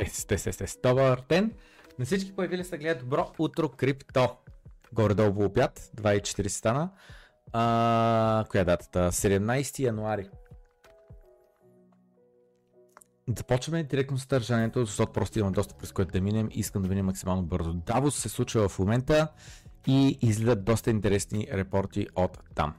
Тест, тест, тест. Добър ден. На всички появили се гледат добро утро крипто. Горе-долу по обяд, 2.40 стана. А, коя е датата? 17 януари. Започваме директно с съдържанието, защото просто имам доста през което да минем и искам да минем максимално бързо. Давос се случва в момента и излизат доста интересни репорти от там.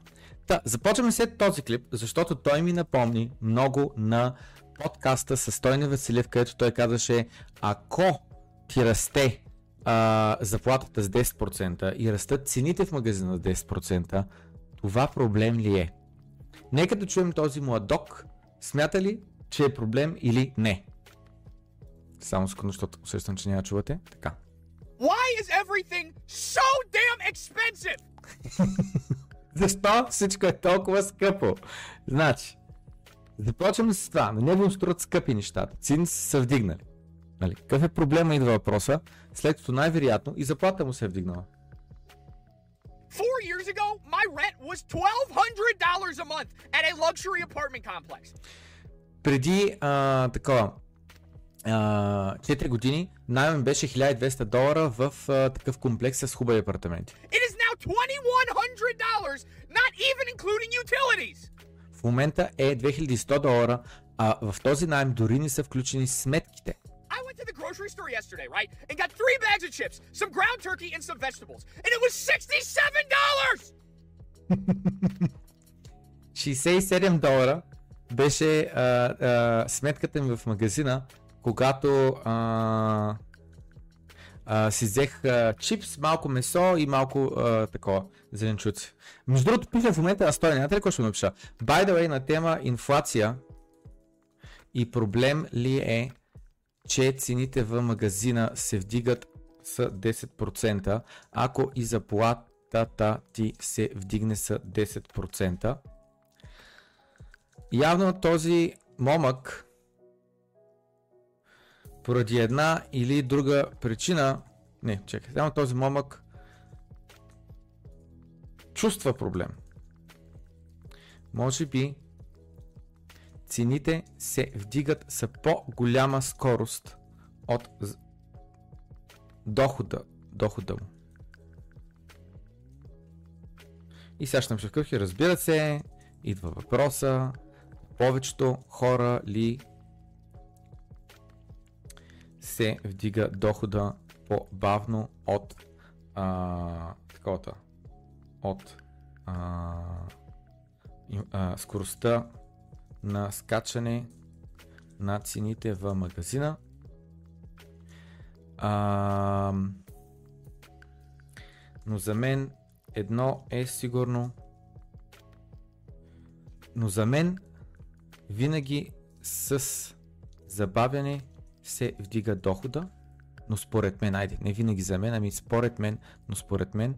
Та, започваме след този клип, защото той ми напомни много на подкаста с Стойни Василев, където той казаше, ако ти расте а, заплатата с 10% и растат цените в магазина с 10%, това проблем ли е? Нека да чуем този младок, смята ли, че е проблем или не? Само секунда, защото усещам, че няма чувате. Така. Why is everything so damn expensive? Защо всичко е толкова скъпо? Значи, започваме с това. На него струват скъпи нещата. Цените са вдигнали. Нали? Какъв е проблема идва въпроса, след като най-вероятно и заплата му се е вдигнала. Four years ago, my rent was $1,200 a month at a luxury apartment complex. Преди а, такова, а, 4 години найем беше 1200 долара в а, такъв комплекс с хубави апартаменти. It is now $2,100, not even including utilities. В момента е 2100 долара, а в този найем дори не са включени сметките. I went to the grocery store yesterday, right? And got three bags of chips, some ground turkey, and some vegetables. And it was $67! 67 долара беше а, а, сметката ми в магазина, когато а, а, си взех а, чипс, малко месо и малко а, такова зеленчуци. Между другото, пиша в момента на стоя, няма ли какво ще напиша? By the way, на тема инфлация и проблем ли е, че цените в магазина се вдигат с 10%, ако и заплатата ти се вдигне с 10%. Явно този момък поради една или друга причина, не, чакай, само този момък чувства проблем. Може би цените се вдигат с по-голяма скорост от дохода, дохода му. И сега ще напиша разбира се, идва въпроса, повечето хора ли се вдига дохода по-бавно от а, таковата, от а, а, скоростта на скачане на цените в магазина. А, но за мен едно е сигурно. Но за мен винаги с забавяне се вдига дохода, но според мен, айде, не винаги за мен, ами според мен, но според мен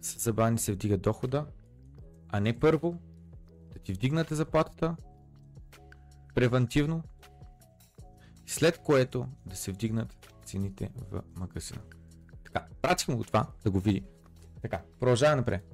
с забавяне се вдига дохода, а не първо да ти вдигнате заплатата превентивно, след което да се вдигнат цените в магазина. Така, пратих го това да го види. Така, продължаваме напред.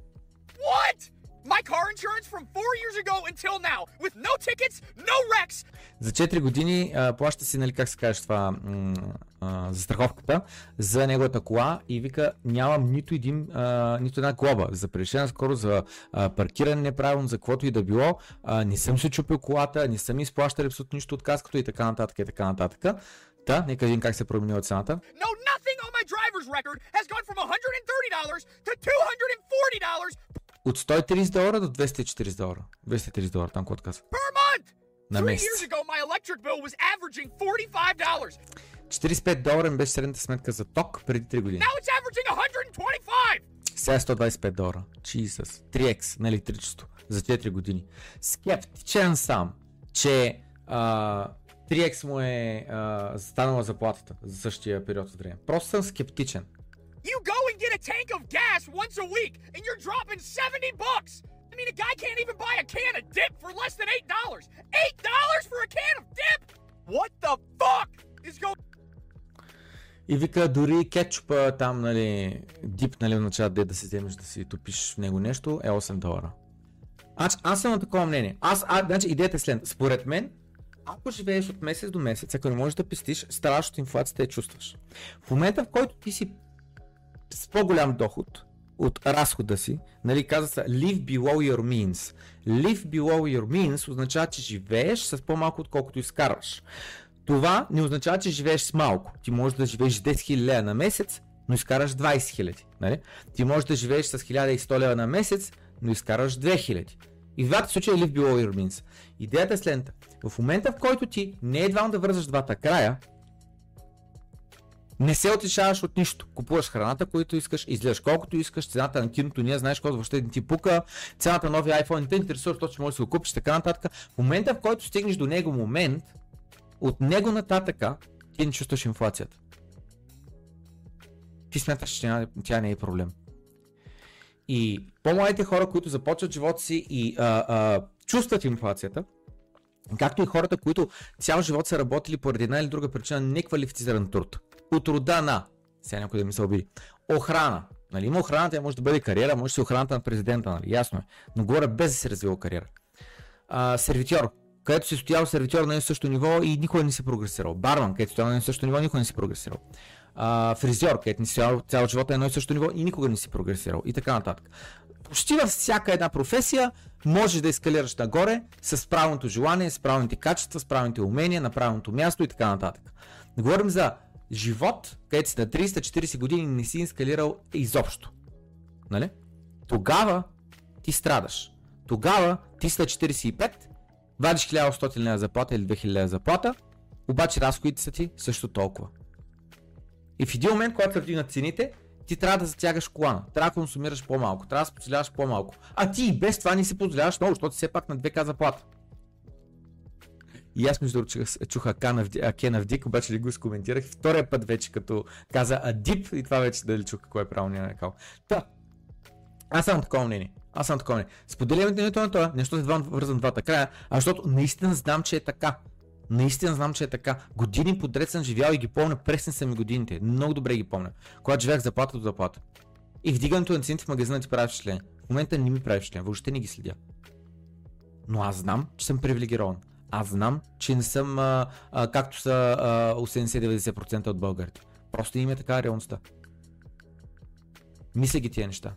My car insurance from four years ago until now, with no tickets, no wrecks, За 4 години а, плаща си, нали, как се каже това, м- а, застраховката за неговата кола и вика нямам нито, един, а, нито една глоба за превишена скорост, за а, паркиране неправилно, за каквото и да било. А, не съм се чупил колата, не съм изплащал абсолютно нищо от каското и така нататък и така нататък. Та, нека видим как се променила цената. no nothing on my driver's record has gone from $130 to $240 От 130 долара до 240 долара. 230 долара, там код каза. На месец. years ago, my electric bill was averaging $45. 45 долара ми беше средната сметка за ток преди 3 години. Averaging 125. Сега е 125 долара. Jesus. 3x на електричество за 4 години. Скептичен съм, че а, 3x му е а, станала заплатата за същия период от време. Просто съм скептичен. You go and get a tank of gas once a week, and you're dropping 70 bucks. I mean, a guy can't even buy a can of dip for less than $8. $8 for a can of dip? What the fuck is going И вика, дори кетчупа там, нали, дип, нали, означава да си вземеш да си топиш в него нещо, е 8 долара. Аз, аз съм на такова мнение. Аз, а, значи, идеята е след. Според мен, ако живееш от месец до месец, ако не можеш да пестиш, страдаш от инфлацията я чувстваш. В момента, в който ти си с по-голям доход от разхода си, нали, казва се live below your means. Live below your means означава, че живееш с по-малко отколкото изкарваш. Това не означава, че живееш с малко. Ти можеш да живееш 10 000 лева на месец, но изкараш 20 000. Нали? Ти можеш да живееш с 1100 лева на месец, но изкараш 2000. И в двата случая е live below your means. Идеята е следната. В момента, в който ти не е да вързаш двата края, не се отличаваш от нищо. Купуваш храната, която искаш, излезаш колкото искаш, цената на киното не знаеш какво въобще не ти пука, цената на новия iPhone не те интересува, защото че можеш да го купиш, така нататък. В момента, в който стигнеш до него момент, от него нататъка, ти не чувстваш инфлацията. Ти смяташ, че тя не е проблем. И по-младите хора, които започват живота си и а, а, чувстват инфлацията, както и хората, които цял живот са работили поради една или друга причина неквалифициран труд. От рода на, сега някой да ми се обиди, охрана. Нали, има охрана, тя може да бъде кариера, може да си охраната на президента, нали, ясно е. Но говоря без да се развива кариера. А, сервитьор, където си стоял сервитьор на едно също ниво и никога не си прогресирал. Барман, където си стоял на едно също ниво, никога не си прогресирал а, фризьор, където не си цял, цял живот на едно и също ниво и никога не си прогресирал и така нататък. Почти във всяка една професия можеш да ескалираш нагоре с правилното желание, с правилните качества, с правилните умения, на правилното място и така нататък. Не говорим за живот, където си на 30-40 години не си ескалирал изобщо. Нали? Тогава ти страдаш. Тогава ти на 45, вадиш 1100 лева заплата или 2000 лева заплата, обаче разходите са ти също толкова. И в един момент, когато се вдигнат цените, ти трябва да затягаш колана, трябва да консумираш по-малко, трябва да позволяваш по-малко. А ти и без това не си позволяваш много, защото все пак на 2К заплата. И аз между другото чух Акена в Дик, обаче ли го скоментирах втория път вече, като каза Адип и това вече дали чух какво е правилният накал. Та, аз съм такова мнение. Аз съм такова мнение. Споделям не на това, нещо едва вързан двата края, а защото наистина знам, че е така. Наистина знам, че е така. Години подред съм живял и ги помня, пресни са ми годините. Много добре ги помня. Когато живях заплата до заплата. И вдигането на цените в магазина ти прави впечатление. В момента не ми прави впечатление, въобще не ги следя. Но аз знам, че съм привилегирован. Аз знам, че не съм а, а, както са 80-90% от българите. Просто им е така реалността. Мисля ги тия неща.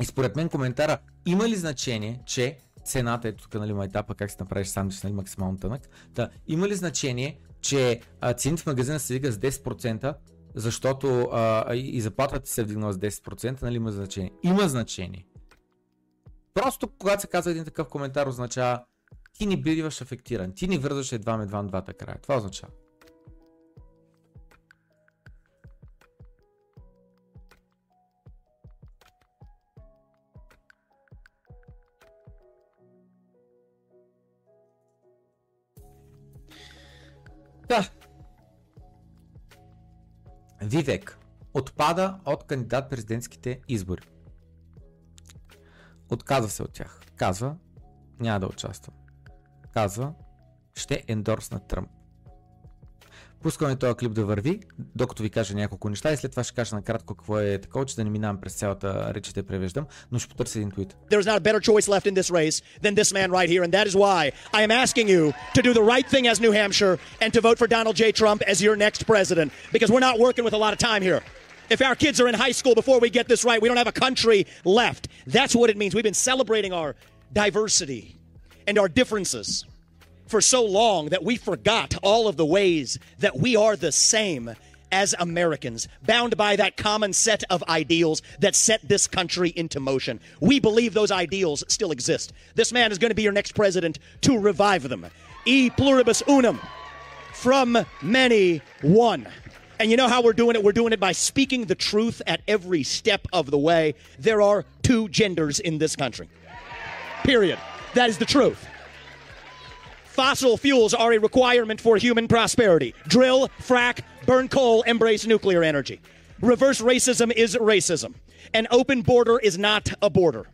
И според мен коментара има ли значение, че цената, ето тук нали, етапа как се направиш сандвич нали, максимално тънък. Да, има ли значение, че а, цените в магазина се вдига с 10%, защото а, и заплатата се е вдигнала с 10%, нали има значение? Има значение. Просто когато се казва един такъв коментар, означава ти не биваш афектиран, ти не вързваш едва едва на двата края. Това означава. Да. Вивек отпада от кандидат президентските избори. Отказва се от тях. Казва, няма да участвам. Казва, ще ендорсна Тръмп. Пускаме този клип да върви, докато ви кажа няколко неща и след това ще кажа накратко какво е такова, че да не минавам през цялата реч, ще превеждам, но ще потърся един твит. There's not a better choice left in this race than this man right here, and that is why I am asking you to do the right thing as New Hampshire and to vote for Donald J. Trump as your next president, because we're not working with a lot of time here. If our kids are in high school before we get this right, we don't have a country left. That's what it means. We've been celebrating our diversity and our differences for so long that we forgot all of the ways that we are the same as Americans, bound by that common set of ideals that set this country into motion. We believe those ideals still exist. This man is going to be your next president to revive them. E pluribus unum, from many, one. And you know how we're doing it? We're doing it by speaking the truth at every step of the way. There are two genders in this country. Period. That is the truth. Fossil fuels are a requirement for human prosperity. Drill, frack, burn coal, embrace nuclear energy. Reverse racism is racism. An open border is not a border.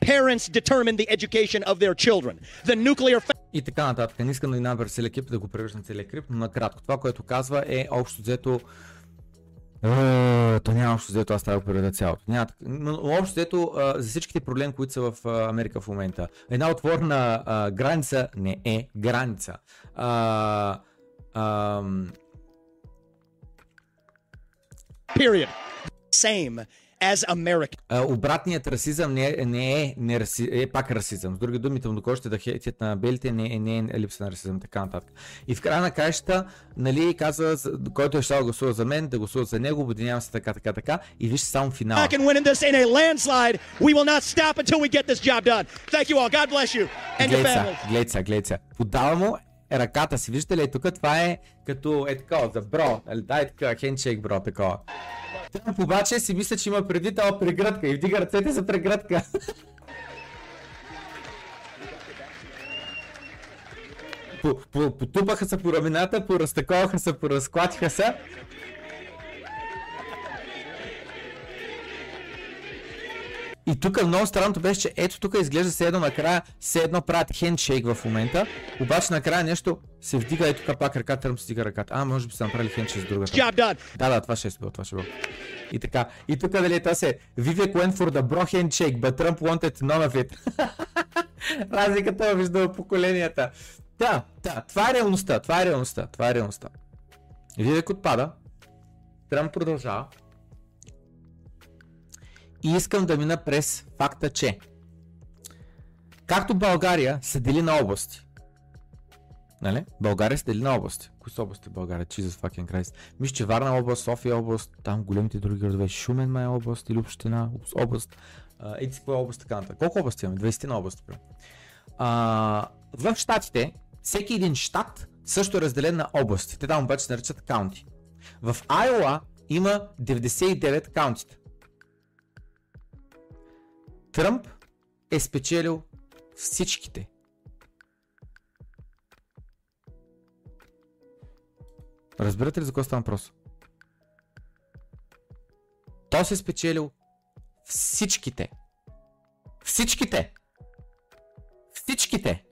Parents determine the education of their children. The nuclear И така нататък. Не искам да минавам през клип, да го целият клип, но накратко. Това, което казва е общо взето то няма общо взето аз трябва да преда цялото. Няма, но общо взето а, за всичките проблеми, които са в а, Америка в момента. Една отворена а, граница не е граница. А, ам, Period. Same as American. а, обратният расизъм не е, не е, не раси, е пак расизъм. С други думи, тъмнокожите да хейтят на белите не, е- не е липса на расизъм, и така нататък. И в края на краищата, нали, казва, който е щал да гласува за мен, да гласува за него, обединявам се така, така, така. И вижте само финала. Back and winning this in a landslide. We will not stop until we get this job done. Thank you all. God bless you and your Гледай сега, families. гледай сега, гледай сега. Подава му ръката си, виждате ли, тук това е като е такова, за бро, нали, дай така, хендшейк бро, такова. Тръмп обаче си мисля, че има преди това прегръдка и вдига ръцете за прегръдка. По, по, потупаха се по рамената, поразтаковаха се, поразклатиха се. И тук много странното беше, че ето тук изглежда все едно накрая, все едно правят хендшейк в момента, обаче накрая нещо се вдига, ето тук пак ръката, Тръмп се вдига ръката. А, може би са направили хендшейк с другата. Да, да, това ще е било, това ще е било. И така. И тук дали това се Vivek went for the bro handshake, but Trump wanted none of it. Разликата между поколенията. Да, да, това е реалността, това е реалността, това е реалността. Vivek отпада, Тръмп продължава. И искам да мина през факта, че както България се дели на области, Нали? България се дели на области. Кои са области България? Jesus fucking Christ. Мисля, че Варна област, София област, там големите други градове, Шумен май е област или община, област. Еди си е област така нататък. Колко области имаме? 20 на области. А, в щатите, всеки един щат също е разделен на области. Те там обаче се наричат каунти. В Айола има 99 каунтита. Тръмп е спечелил всичките. Разбирате ли за какво става въпрос? Той се е спечелил всичките. Всичките! Всичките!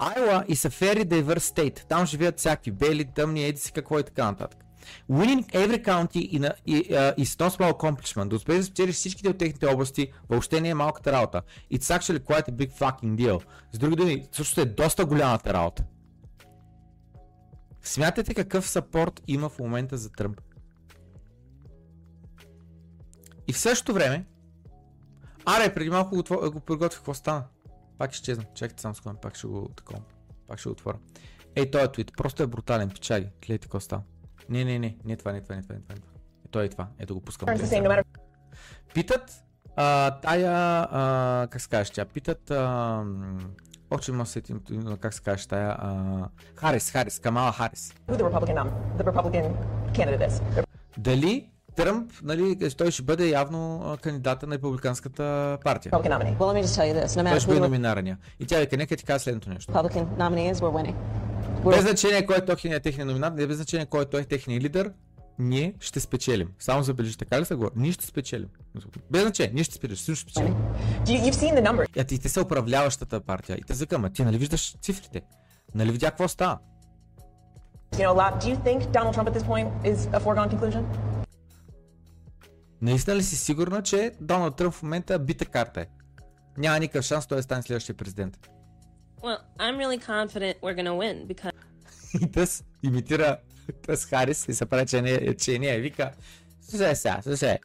Iowa is a very diverse state. Там живеят всякакви бели, тъмни, еди си какво и така нататък. Winning every county in a, uh, is no small accomplishment. Да успееш да спечелиш всичките от техните области, въобще не е малката работа. It's actually quite a big fucking deal. С други думи, също е доста голямата работа. Смятате какъв сапорт има в момента за Тръмп. И в същото време, аре, преди малко го, го приготвих, какво стана? Пак изчезна. Чакайте само секунда, пак ще го такова. Пак ще го отворя. Ей, този твит, просто е брутален, пичаги. Гледайте какво става. Не, не, не, не това, не това, не това, не това. Е, той е това. Ето го пускам. Matter Питат а, тая, а, как се казваш тя, питат, а, who the Republican nom- the Republican candidate is. Дали Тръмп, нали, той ще бъде явно кандидата на републиканската партия. Republican nominee. Well, let me just tell you this: no Той matter ще бъде номинарания. И тя вика, нека ти кажа следното нещо. Republican nominee is, we're winning. Без значение кой е техният техния номинат, не без значение кой е той техния лидер, ние ще спечелим. Само забележи, така ли са го? Ние ще спечелим. Без значение, ние ще спечелим, ще спечелим. Do you, you've seen the numbers. Ето и те са управляващата партия. И те закъм, а ти нали виждаш цифрите? Нали видя какво става? You know? Наистина ли си сигурна, че Доналд Тръмп в момента бита карта е? Няма никакъв шанс той да стане следващия президент. Well, I'm really confident we're gonna win because И тъс имитира Тъс Харис и се прави, че не, е- че не е. Вика, слушай сега, слушай,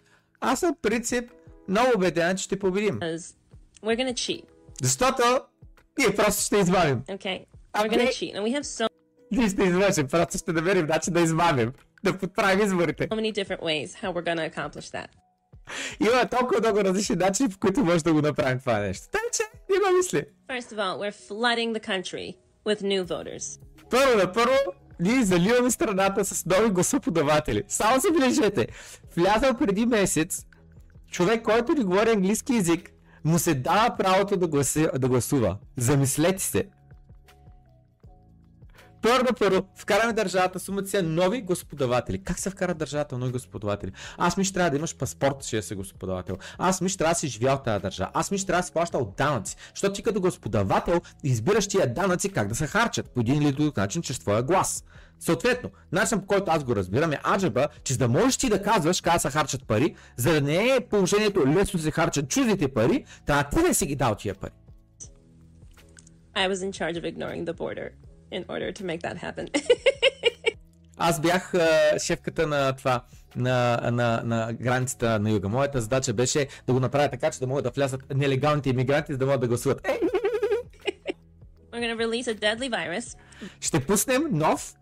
аз съм принцип много убеден, че ще победим. we're gonna cheat. Защото ние просто ще измамим. Okay, we're gonna cheat, and we have so Ние ще извършим, просто ще намерим начин да измамим. Да подправим изборите. many different ways how we're gonna accomplish that. Има толкова много различни начини, по които може да го направим това нещо. Така че, има мисли. First of all, we're flooding the country with new voters. Първо на първо, ние заливаме страната с нови гласоподаватели. Само забележете, влязъл преди месец, човек, който не говори английски язик, му се дава правото да, гласи, да гласува. Замислете се. Първо първо, вкараме държавата сумация нови господаватели. Как се вкара държавата нови господаватели? Аз ми ще трябва да имаш паспорт, че да си господавател. Аз ми ще трябва да си живял тази държава. Аз ми ще трябва да си плащал данъци. Защото ти като господавател избираш тия данъци как да се харчат по един или друг начин чрез твоя глас. Съответно, начинът по който аз го разбирам е аджаба, че за да можеш ти да казваш къде се харчат пари, за да не е положението лесно се харчат чуждите пари, трябва ти да си ги дал тия пари. I was in charge of ignoring the border in order to make that happen. Аз бях а, шефката на това, на, на, на границата на юга. Моята задача беше да го направя така, че да могат да влязат нелегалните иммигранти, за да могат да гласуват. Е, We're to release a deadly virus, ще пуснем нов,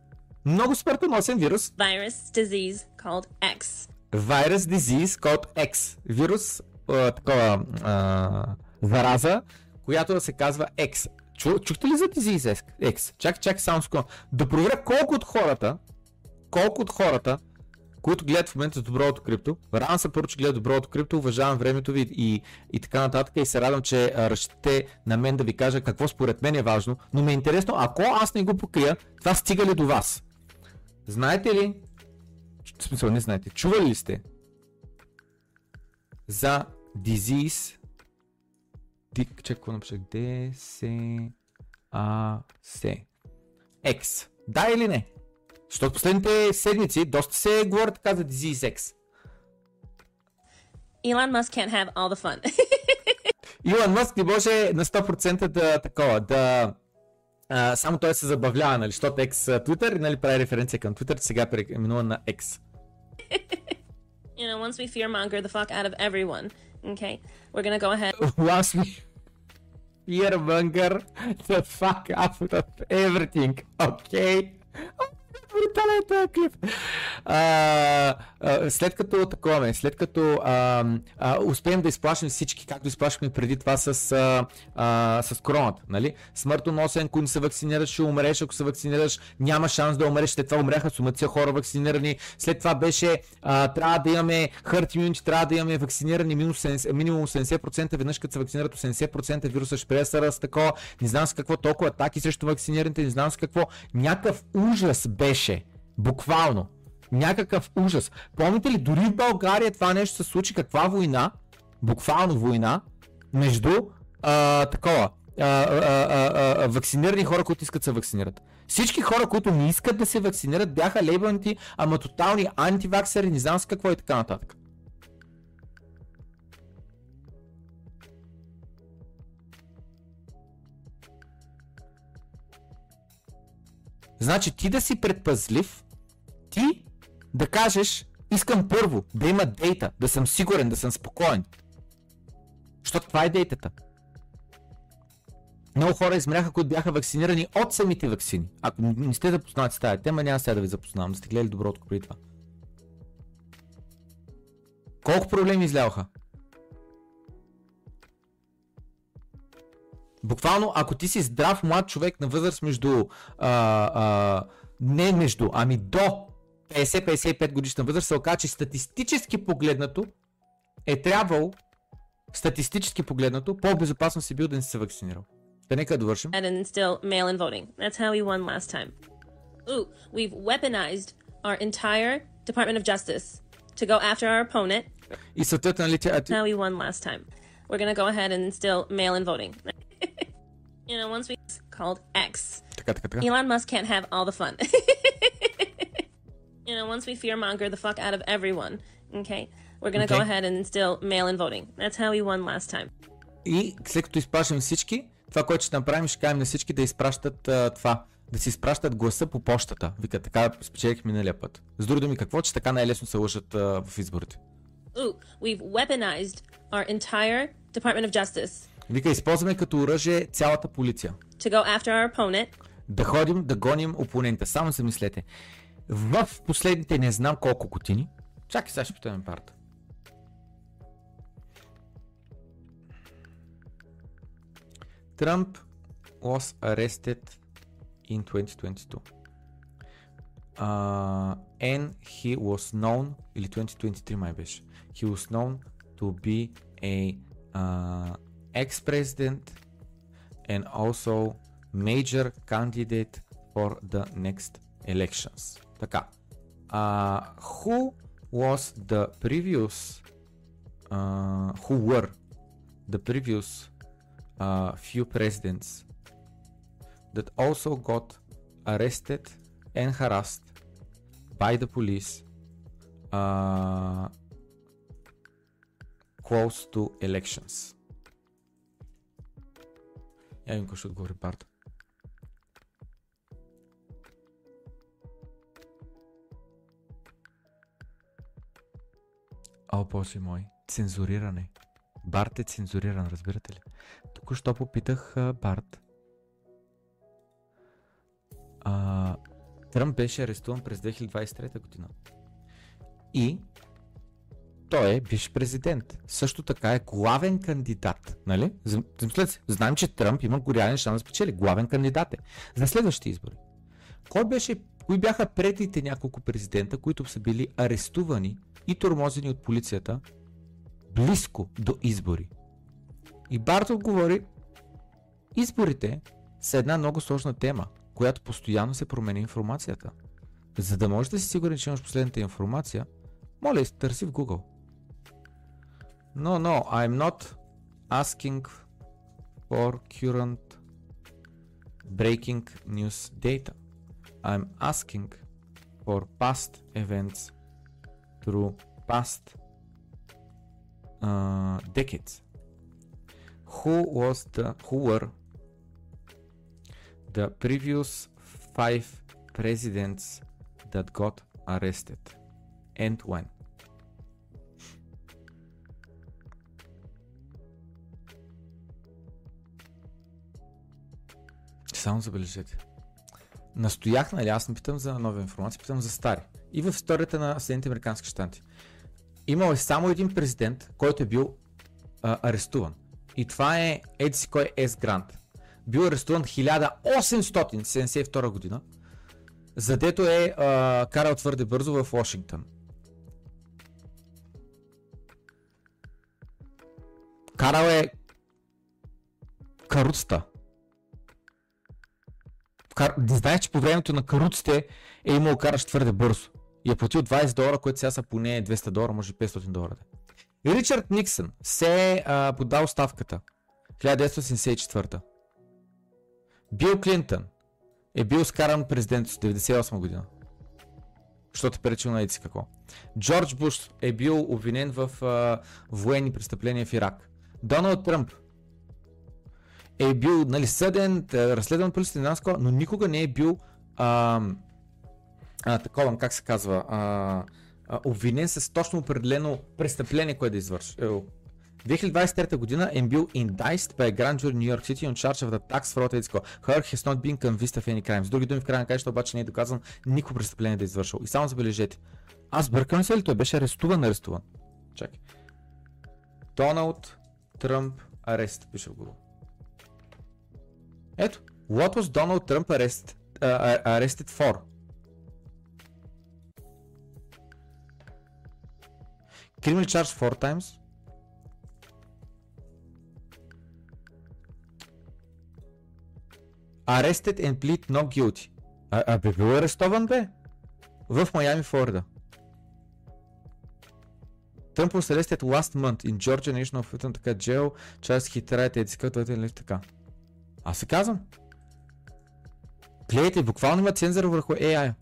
много смъртоносен вирус, virus disease called X. Virus Disease код X. Вирус, а, такова, а, зараза, която се казва X. Чу, чухте ли за Disease X? Чак, чак, само секунда. Да проверя колко от хората, колко от хората, които гледат в момента доброто крипто, радвам се първо, че гледат доброто крипто, уважавам времето ви и, и така нататък и се радвам, че а, разчитате на мен да ви кажа какво според мен е важно, но ми е интересно, ако аз не го покрия, това стига ли до вас? Знаете ли, в смисъл не знаете, чували ли сте за disease Дик, чакай, какво напишах? Д, С, А, С. X. Да или не? Защото последните седмици доста се говори така за Disease X. Elon Musk can't have all the fun. Илон Мъск не може на 100% да такова, да а, само той се забавлява, нали, защото X Twitter, нали, прави референция към Twitter, сега преименува на X. you know, once we fearmonger the fuck out of everyone, okay, we're gonna go ahead. Once we fearmonger the fuck out of everything, okay? Oh Брутален е този клип. А, а, след като такова, след като а, а, успеем да изплашим всички, както изплашихме преди това с, а, а, с короната, нали? Смъртоносен, ако не се вакцинираш, ще умреш, ако се вакцинираш, няма шанс да умреш, след това умряха сумация хора вакцинирани, след това беше, а, трябва да имаме herd immunity, трябва да имаме вакцинирани 70%, минимум 80%, веднъж като се вакцинират 80% вируса ще спре да такова, не знам с какво толкова атаки срещу вакцинираните, не знам с какво, някакъв ужас беше, буквално, някакъв ужас. Помните ли, дори в България това нещо се случи, каква война, буквално война, между а, такова, а, а, а, а, вакцинирани хора, които искат да се вакцинират. Всички хора, които не искат да се вакцинират, бяха лейбълнати, ама тотални антиваксери, не знам с какво и така нататък. Значи ти да си предпазлив, ти да кажеш, искам първо да има дейта, да съм сигурен, да съм спокоен. Защото това е дейтата. Много хора измряха, които бяха вакцинирани от самите вакцини. Ако не сте запознати с тази тема, няма сега да ви запознавам, да сте гледали доброто преди това. Колко проблеми изляваха? Буквално, ако ти си здрав млад човек на възраст между, а, а, не между, ами до 50-55 годишна възраст, се оказа, че статистически погледнато е трябвало, статистически погледнато, по-безопасно си бил да не си се вакцинирал. Да нека довършим. and instill mail-in voting. That's how we won last time. Ooh, we've weaponized our entire Department of Justice to go after our opponent. И съответно, нали, тя, How we won last time. We're gonna go ahead and instill mail-in voting. you know, once we called X. така, така, така. Elon Musk can't have all the fun. you know, once we fearmonger the fuck out of everyone, okay, we're gonna go Okay. ahead and instill mail-in voting. That's how we won last time. И след като изпращаме всички, това, което ще направим, ще кажем на всички да изпращат а, това, да си изпращат гласа по почтата. Вика, така спечелих миналия път. С други думи, какво, че така най-лесно се лъжат а, в изборите. Ooh, we've weaponized our entire Department of Justice Вика, използваме като оръжие цялата полиция. to go after our opponent. Да ходим, да гоним опонента. Само се мислете. В последните не знам колко години. Чакай, сега ще питаме парта. Тръмп was arrested in 2022. Uh, and he was known, или 2023 май беше, he was known to be a uh, ex-president and also major candidate for the next elections. Така. Uh, who was the previous uh, who were the previous uh, few presidents that also got arrested and harassed by the police uh, close to elections. Видим какво ще отговори Барт. О, боже мой, цензуриране. Барт е цензуриран, разбирате ли? Току-що попитах а, Барт. А, Тръмп беше арестуван през 2023 година. И той е бивш президент. Също така е главен кандидат. Нали? Замислете се. Знаем, че Тръмп има горялен шанс да спечели. Главен кандидат е. За следващите избори. Кой беше, кои бяха предните няколко президента, които са били арестувани и тормозени от полицията близко до избори? И Барт отговори, изборите са една много сложна тема, която постоянно се променя информацията. За да можеш да си сигурен, че имаш последната информация, моля, търси в Google. No, no, I'm not asking for current breaking news data. I'm asking for past events through past uh, decades. Who was the who were the previous five presidents that got arrested and when? Само забележете. Настоях, нали, аз не питам за нова информация, питам за стари. И в историята на Съединените Американски щати. Имал е само един президент, който е бил а, арестуван. И това е Едси кой Ес Грант. Бил арестуван 1872 година, задето е а, карал твърде бързо в Вашингтон. Карал е каруцата кар... не знаеш, че по времето на каруците е имал караш твърде бързо. И е платил 20 долара, което сега са поне 200 долара, може 500 долара. Ричард Никсън се е а, подал ставката 1974. Бил Клинтън е бил скаран президент с 98 година. Защото е пречил на си какво. Джордж Буш е бил обвинен в а, военни престъпления в Ирак. Доналд Тръмп е бил нали, съден, е, разследван полицията, но никога не е бил а, а, такова, как се казва, а, а, обвинен с точно определено престъпление, което да извърши. 2023 година е бил indicted by a grand jury New York City on charge of the tax fraud and However, has not been convicted of any crime. С други думи, в крайна качество обаче не е доказан никакво престъпление да е извършил. И само забележете. Аз бъркам се ли? Той беше арестуван, арестуван. Чакай. Доналд Тръмп арест, пише в Google. Ето, what was Donald Trump arrest, uh, arrested for? Criminal charge four times. Arrested and plead not guilty. А, а бе бил арестован бе? В Майами, Флорида. Trump was arrested last month in Georgia National Football така jail, част хитрайте, това е така. Аз се казвам. Гледайте, буквално има цензър върху AI.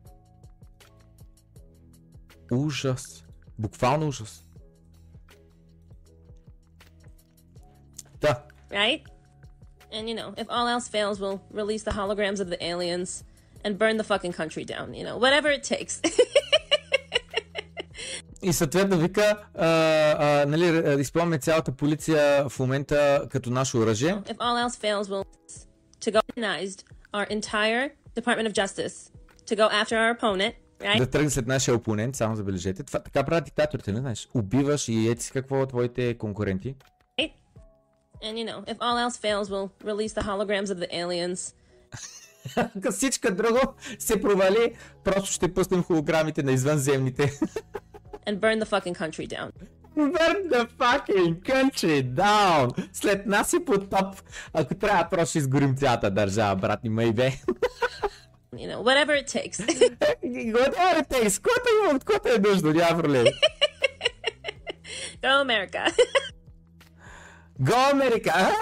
Ужас. Буквално ужас. Да. Right? And you know, if all else fails, we'll release the holograms of the aliens and burn the fucking country down. You know, whatever it takes. И съответно вика, а, а, нали, използваме цялата полиция в момента като наше оръжие. If all else fails, we'll to go organized our entire Department of Justice to go after our opponent, right? Да тръгне след нашия опонент, само забележете. Това, така правят диктаторите, не знаеш. Убиваш и ети какво твоите конкуренти. Right? And you know, if all else fails, we'll release the holograms of the aliens. Всичко друго се провали, просто ще пуснем холограмите на извънземните. And burn the fucking country down. Burn the fucking country down! След нас и потоп. Ако трябва, просто изгорим цялата държава, брат ни майбе. You know, whatever it takes. whatever it takes. Каквото има, каквото е нужно, няма проблем. Go America. Go America!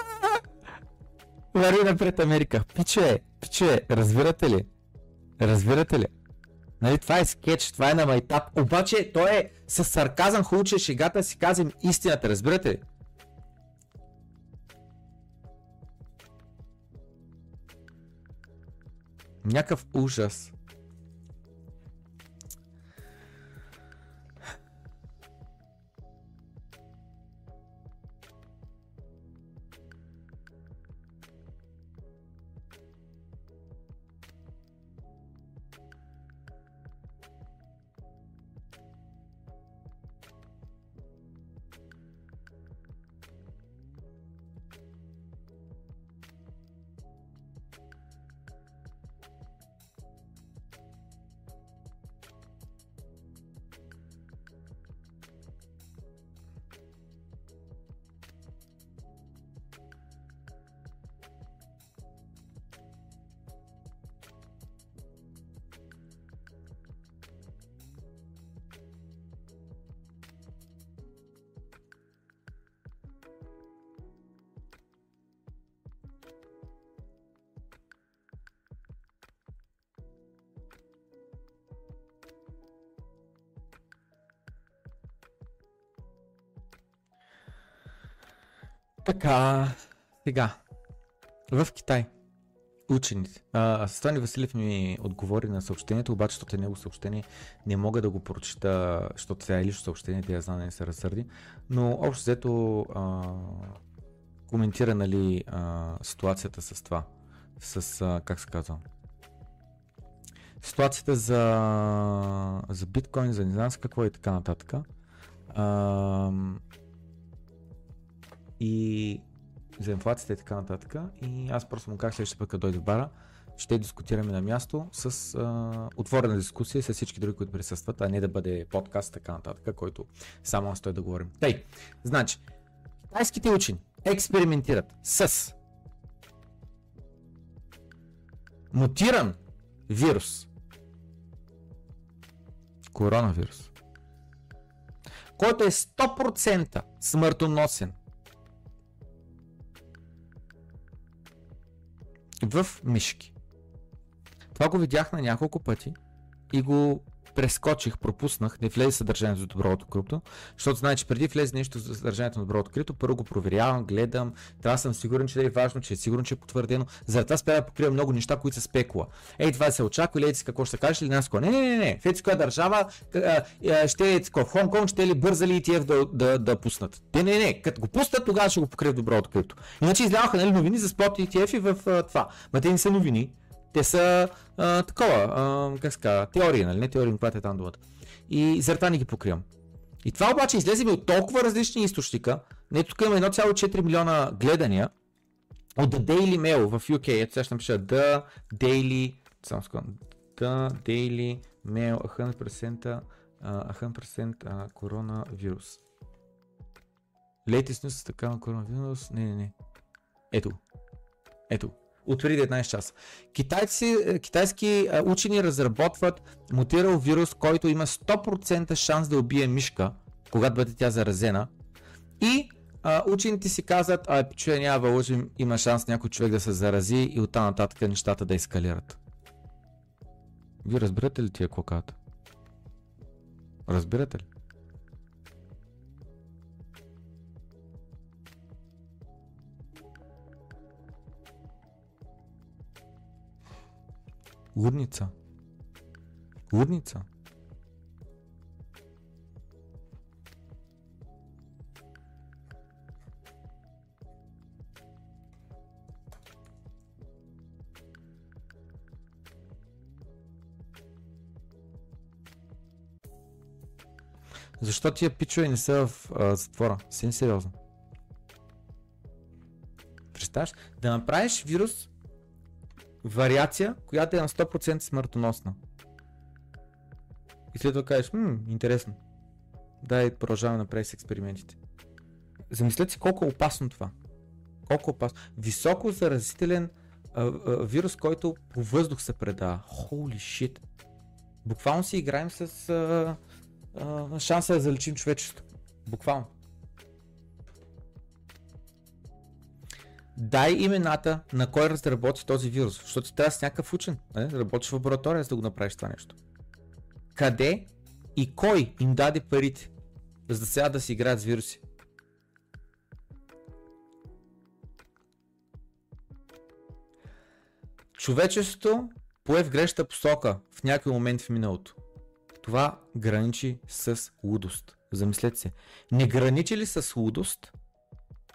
Върви напред Америка. Пиче, пиче, разбирате ли? Разбирате ли? Нали, това е скетч, това е на майтап. Обаче той е с сарказъм хубаво, че шегата си казвам истината, разбирате ли? Някакъв ужас. Така, сега. В Китай. Учените. А, Стони Василев ми отговори на съобщението, обаче, защото е него съобщение, не мога да го прочита, защото сега е лично съобщение, тя знае не се разсърди. Но общо взето а, коментира нали, а, ситуацията с това. С, а, как се казва? Ситуацията за, за биткоин, за не знам с какво и така нататък. А, и за инфлацията и така нататък. И аз просто му казах, следващия път, като дойде в бара, ще дискутираме на място с а, отворена дискусия с всички други, които присъстват, а не да бъде подкаст, така нататък, който само аз той да говорим. Тъй, значи, китайските учени експериментират с мутиран вирус, коронавирус, който е 100% смъртоносен в мишки. Това го видях на няколко пъти и го прескочих, пропуснах, не влезе съдържанието за доброто крипто, защото знае, че преди влезе нещо за съдържанието на доброто крипто, първо го проверявам, гледам, трябва да съм сигурен, че е важно, че е сигурен, че е потвърдено. За това спя да покрива много неща, които са спекула. Ей, това се очаква, или еди какво ще кажеш, или нас Не, не, не, не. В коя държава ще е в Хонг-Конг, ще е ли бързали ETF да, да, да, пуснат. Не, не, не. Като го пуснат, тогава ще го покрива доброто крипто. Иначе излязоха нали, новини за спот ETF в а, това. Ма те не са новини те са а, такова, а, как казва, теории, нали? Не теории, каквато е там думата. И заради не ги покривам. И това обаче излезе ми от толкова различни източника. Не, тук има 1,4 милиона гледания от The Daily Mail в UK. Ето сега ще напиша The Daily, само секунда, The Daily Mail 100%, uh, 100% uh, коронавирус. Latest news така коронавирус. Не, не, не. Ето. Ето от преди 19 часа. Китайци, е, китайски е, учени разработват мутирал вирус, който има 100% шанс да убие мишка, когато бъде тя заразена. И а, учените си казват, а че няма да лъжим, има шанс някой човек да се зарази и оттам нататък нещата да ескалират. Вие разбирате ли тия какво Разбирате ли? Лудница. Лудница. Защо тия пичове не са в а, затвора? Син сериозно. Представяш? Да направиш вирус, вариация, която е на 100% смъртоносна. И след това кажеш, хм, интересно. Дай продължаваме напред с експериментите. Замислете си колко е опасно това. Колко е опасно. Високо заразителен а, а, вирус, който по въздух се предава. Holy shit. Буквално си играем с а, а, шанса да залечим човечеството. Буквално. Дай имената на кой разработи този вирус, защото ти трябва с някакъв учен, не? Нали? работиш в лаборатория, за да го направиш това нещо. къде и кой им даде парите, за да сега да си играят с вируси. Човечеството пое в грешната посока в някой момент в миналото. Това граничи с лудост. Замислете се. Не граничи ли с лудост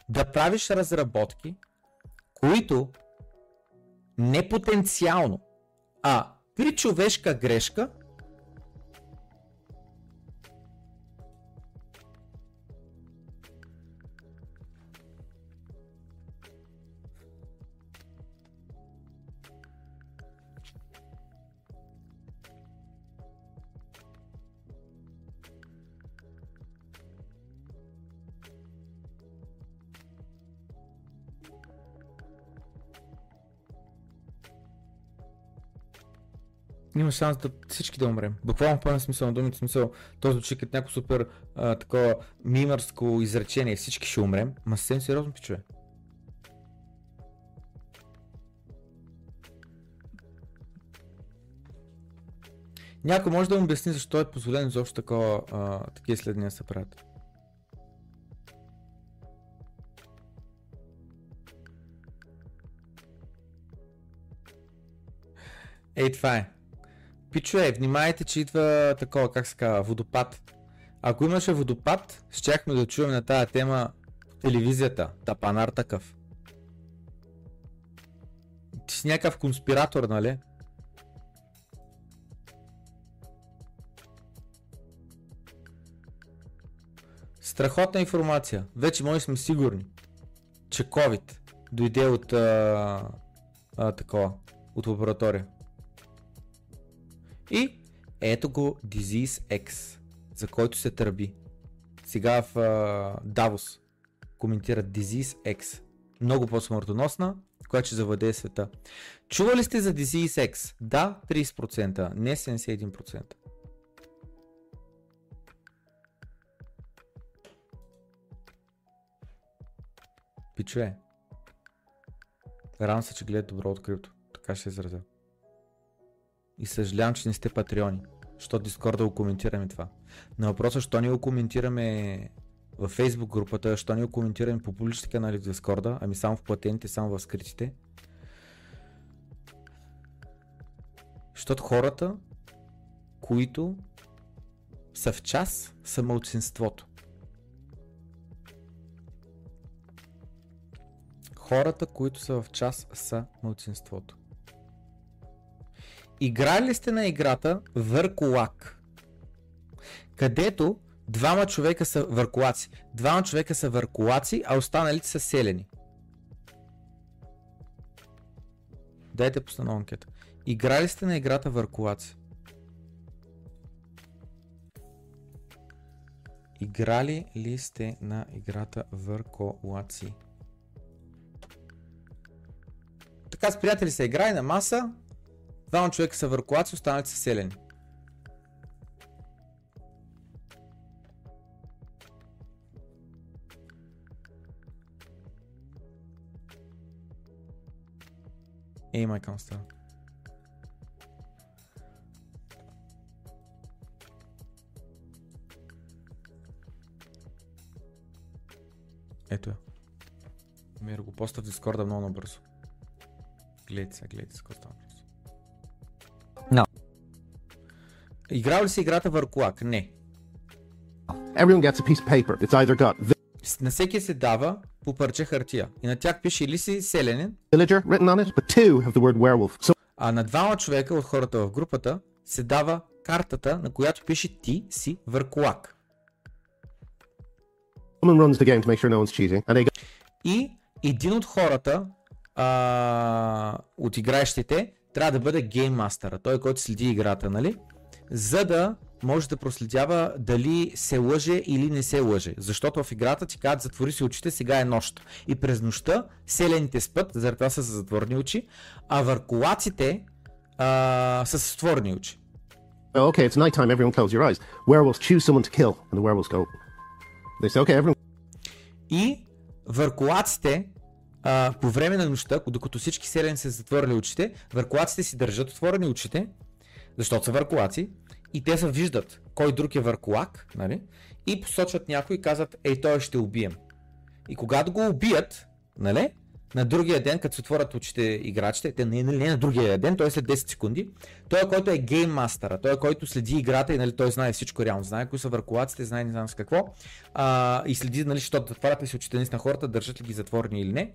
да правиш разработки, които не потенциално, а при човешка грешка има шанс да всички да умрем. Буквално в пълен смисъл на думите, смисъл, то звучи като някакво супер а, такова мимърско изречение, всички ще умрем, ма съвсем сериозно пичове. Някой може да му обясни защо е позволено изобщо такова, а, такива изследвания се правят. Ей, това е. Пичове, внимайте, че идва такова, как се казва, водопад. Ако имаше водопад, щяхме да чуем на тази тема телевизията. Тапанар такъв. Ти си някакъв конспиратор, нали? Страхотна информация. Вече може сме сигурни, че COVID дойде от а, а, такова, от лаборатория. И ето го Disease X, за който се търби. Сега в uh, Давос коментират Disease X. Много по-смъртоносна, която ще завладее света. Чували сте за Disease X? Да, 30%, не 71%. Пичове. Радвам се, че гледат добро открито. Така ще изразя. И съжалявам, че не сте патреони. Що Дискорд да го коментираме това. На въпроса, що ни го коментираме във Facebook групата, що ни го коментираме по публичните канали в Дискорда, ами само в платените, само в скритите. Защото хората, които са в час, са мълцинството. Хората, които са в час, са мълцинството. Играли сте на играта Върколак, където двама човека са върколаци. Двама човека са върколаци, а останалите са селени. Дайте пусна анкета. Играли сте на играта Върколаци? Играли ли сте на играта Върколаци? Така с приятели се играе на маса, Двама човека са въркулаци, останалите са селени. Ей, майка става. Ето я. Мир го поста в Дискорда много набързо. Гледайте се, гледайте се, какво става. Играл ли си играта Въркулак? Не. Everyone gets a piece of paper. It's either got На всеки се дава по парче хартия. И на тях пише или си селенин, villager written on it, but two have the word werewolf. So а на двама човека от хората в групата се дава картата, на която пише ти си Въркулак. someone runs the game to make sure no one's cheating, and they go, И един от хората, а, от играещите, трябва да бъде гейммастъра, той, който следи играта, нали? За да може да проследява дали се лъже или не се лъже. Защото в играта ти казват, затвори си очите, сега е нощ. И през нощта селените спът, заради това са с затворени очи, а въркулаците а, са с отворени очи. oh, okay, it's nighttime, everyone close your eyes. Werewolves choose someone to kill, and the werewolves go. They say, okay, everyone И въркулаците а, по време на нощта, докато всички селени са затворили очите, въркулаците си държат отворени очите, защото са въркулаци, и те се виждат кой друг е върколак, нали? И посочват някой и казват, ей, той ще убием. И когато го убият, нали? На другия ден, като се отворят очите играчите, те не, не, не на другия ден, той е след 10 секунди, той, който е гейммастъра, той, който следи играта и нали, той знае всичко реално, знае кои са въркулаците, знае не знам с какво, а, и следи, нали, защото отварят ли се очите на хората, държат ли ги затворени или не.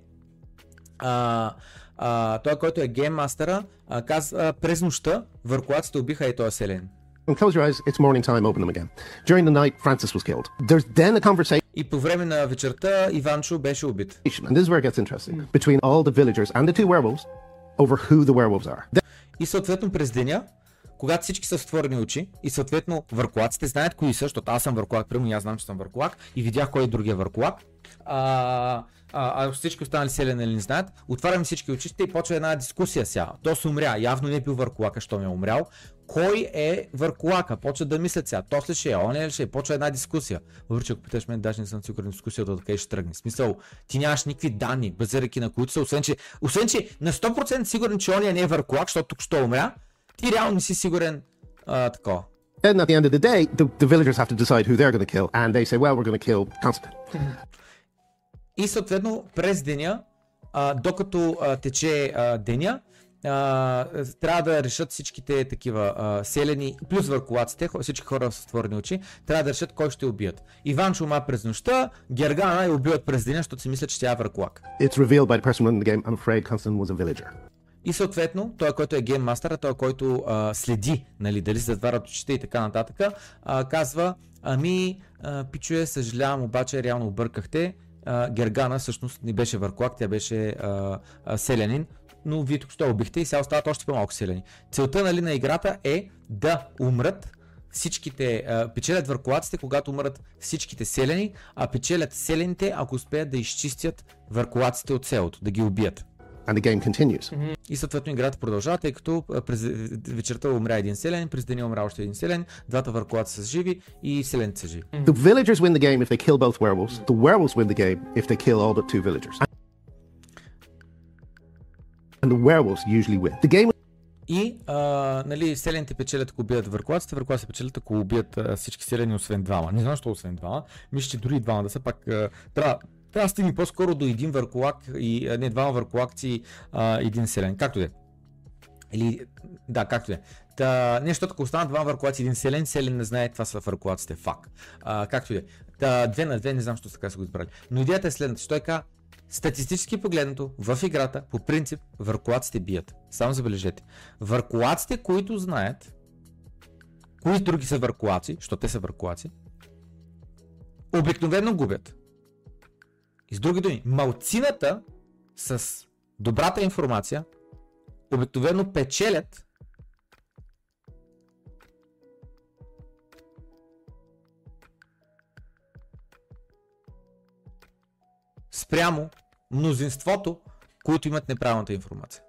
А, а, той, който е гейммастъра, казва през нощта въркулаците убиха и този селен. And close your eyes, it's morning time, open them again. During the night, Francis was killed. There's then a conversation, И по време на вечерта Иванчо беше убит. and this is where it gets interesting, between all the villagers and the two werewolves over who the werewolves are. И съответно през деня, когато всички са с отворени очи и съответно въркулаците знаят кои са, защото аз съм въркулак, примерно аз знам, че съм въркулак и видях кой е другия въркулак. А, а, а всички останали селени не знаят, отваряме всички очите и почва една дискусия сега. То се умря, явно не е бил въркулака, що ме е умрял. Кой е въркулака? Почва да мислят сега. То ли ще е, он ли ще е, почва една дискусия. Въпреки ако питаш мен, даже не съм сигурен дискусията така ще тръгне. В Смисъл, ти нямаш никакви данни, базирайки на които са, освен че, освен че на 100% сигурен, че ония не е въркулак, защото тук ще умря, ти реално не си сигурен а, такова. Then at the end of the day, the, the villagers have to decide who they're going to kill, and they say, well, we're going to kill Constantine. И съответно през деня, а, докато а, тече а, деня, а, трябва да решат всичките такива а, селени, плюс въркулаците, хо- всички хора с отворени очи, трябва да решат кой ще убият. Иван Шума през нощта, Гергана я убиват през деня, защото си мислят, че тя е villager. И съответно, той, който е гейммастър, той, който а, следи, нали, дали се затварят очите и така нататък, а, казва, ами, а, пичуе, съжалявам, обаче реално объркахте. А, Гергана всъщност не беше върклак, тя беше а, а, селянин, но вие тук ще убихте и сега остават още по-малко селяни. Целта нали, на играта е да умрат всичките, а, печелят въркулаците, когато умрат всичките селени, а печелят селените, ако успеят да изчистят въркулаците от селото, да ги убият. And the game continues. И съответно играта продължава, тъй като през вечерта умря един селен, през деня умря още един селен, двата въркулата са живи и селените са живи. The villagers win the game if they kill both werewolves. The werewolves win the game if they kill all but two villagers. And the werewolves usually win. The game И а, нали, селените печелят, ако убият въркулаците, въркулаците печелят, ако убият а, всички селени, освен двама. Не знам, защо освен двама. Мисля, че дори и двама да са пак. А, трябва, трябва да стигне по-скоро до един въркулак и а, не двама въркулакци, а, един селен. Както е. Или, да, както е. Та, не, защото ако останат два въркулаци и един селен, селен не знае това са въркулаците. Фак. Както е. Та, две на две, не знам, защо така са го избрали. Но идеята е следната, че той каза, Статистически погледнато, в играта, по принцип, въркулаците бият. Само забележете. Въркулаците, които знаят, кои други са въркулаци, защото те са въркулаци, обикновено губят. И с други думи, малцината с добрата информация обикновено печелят спрямо мнозинството, които имат неправилната информация.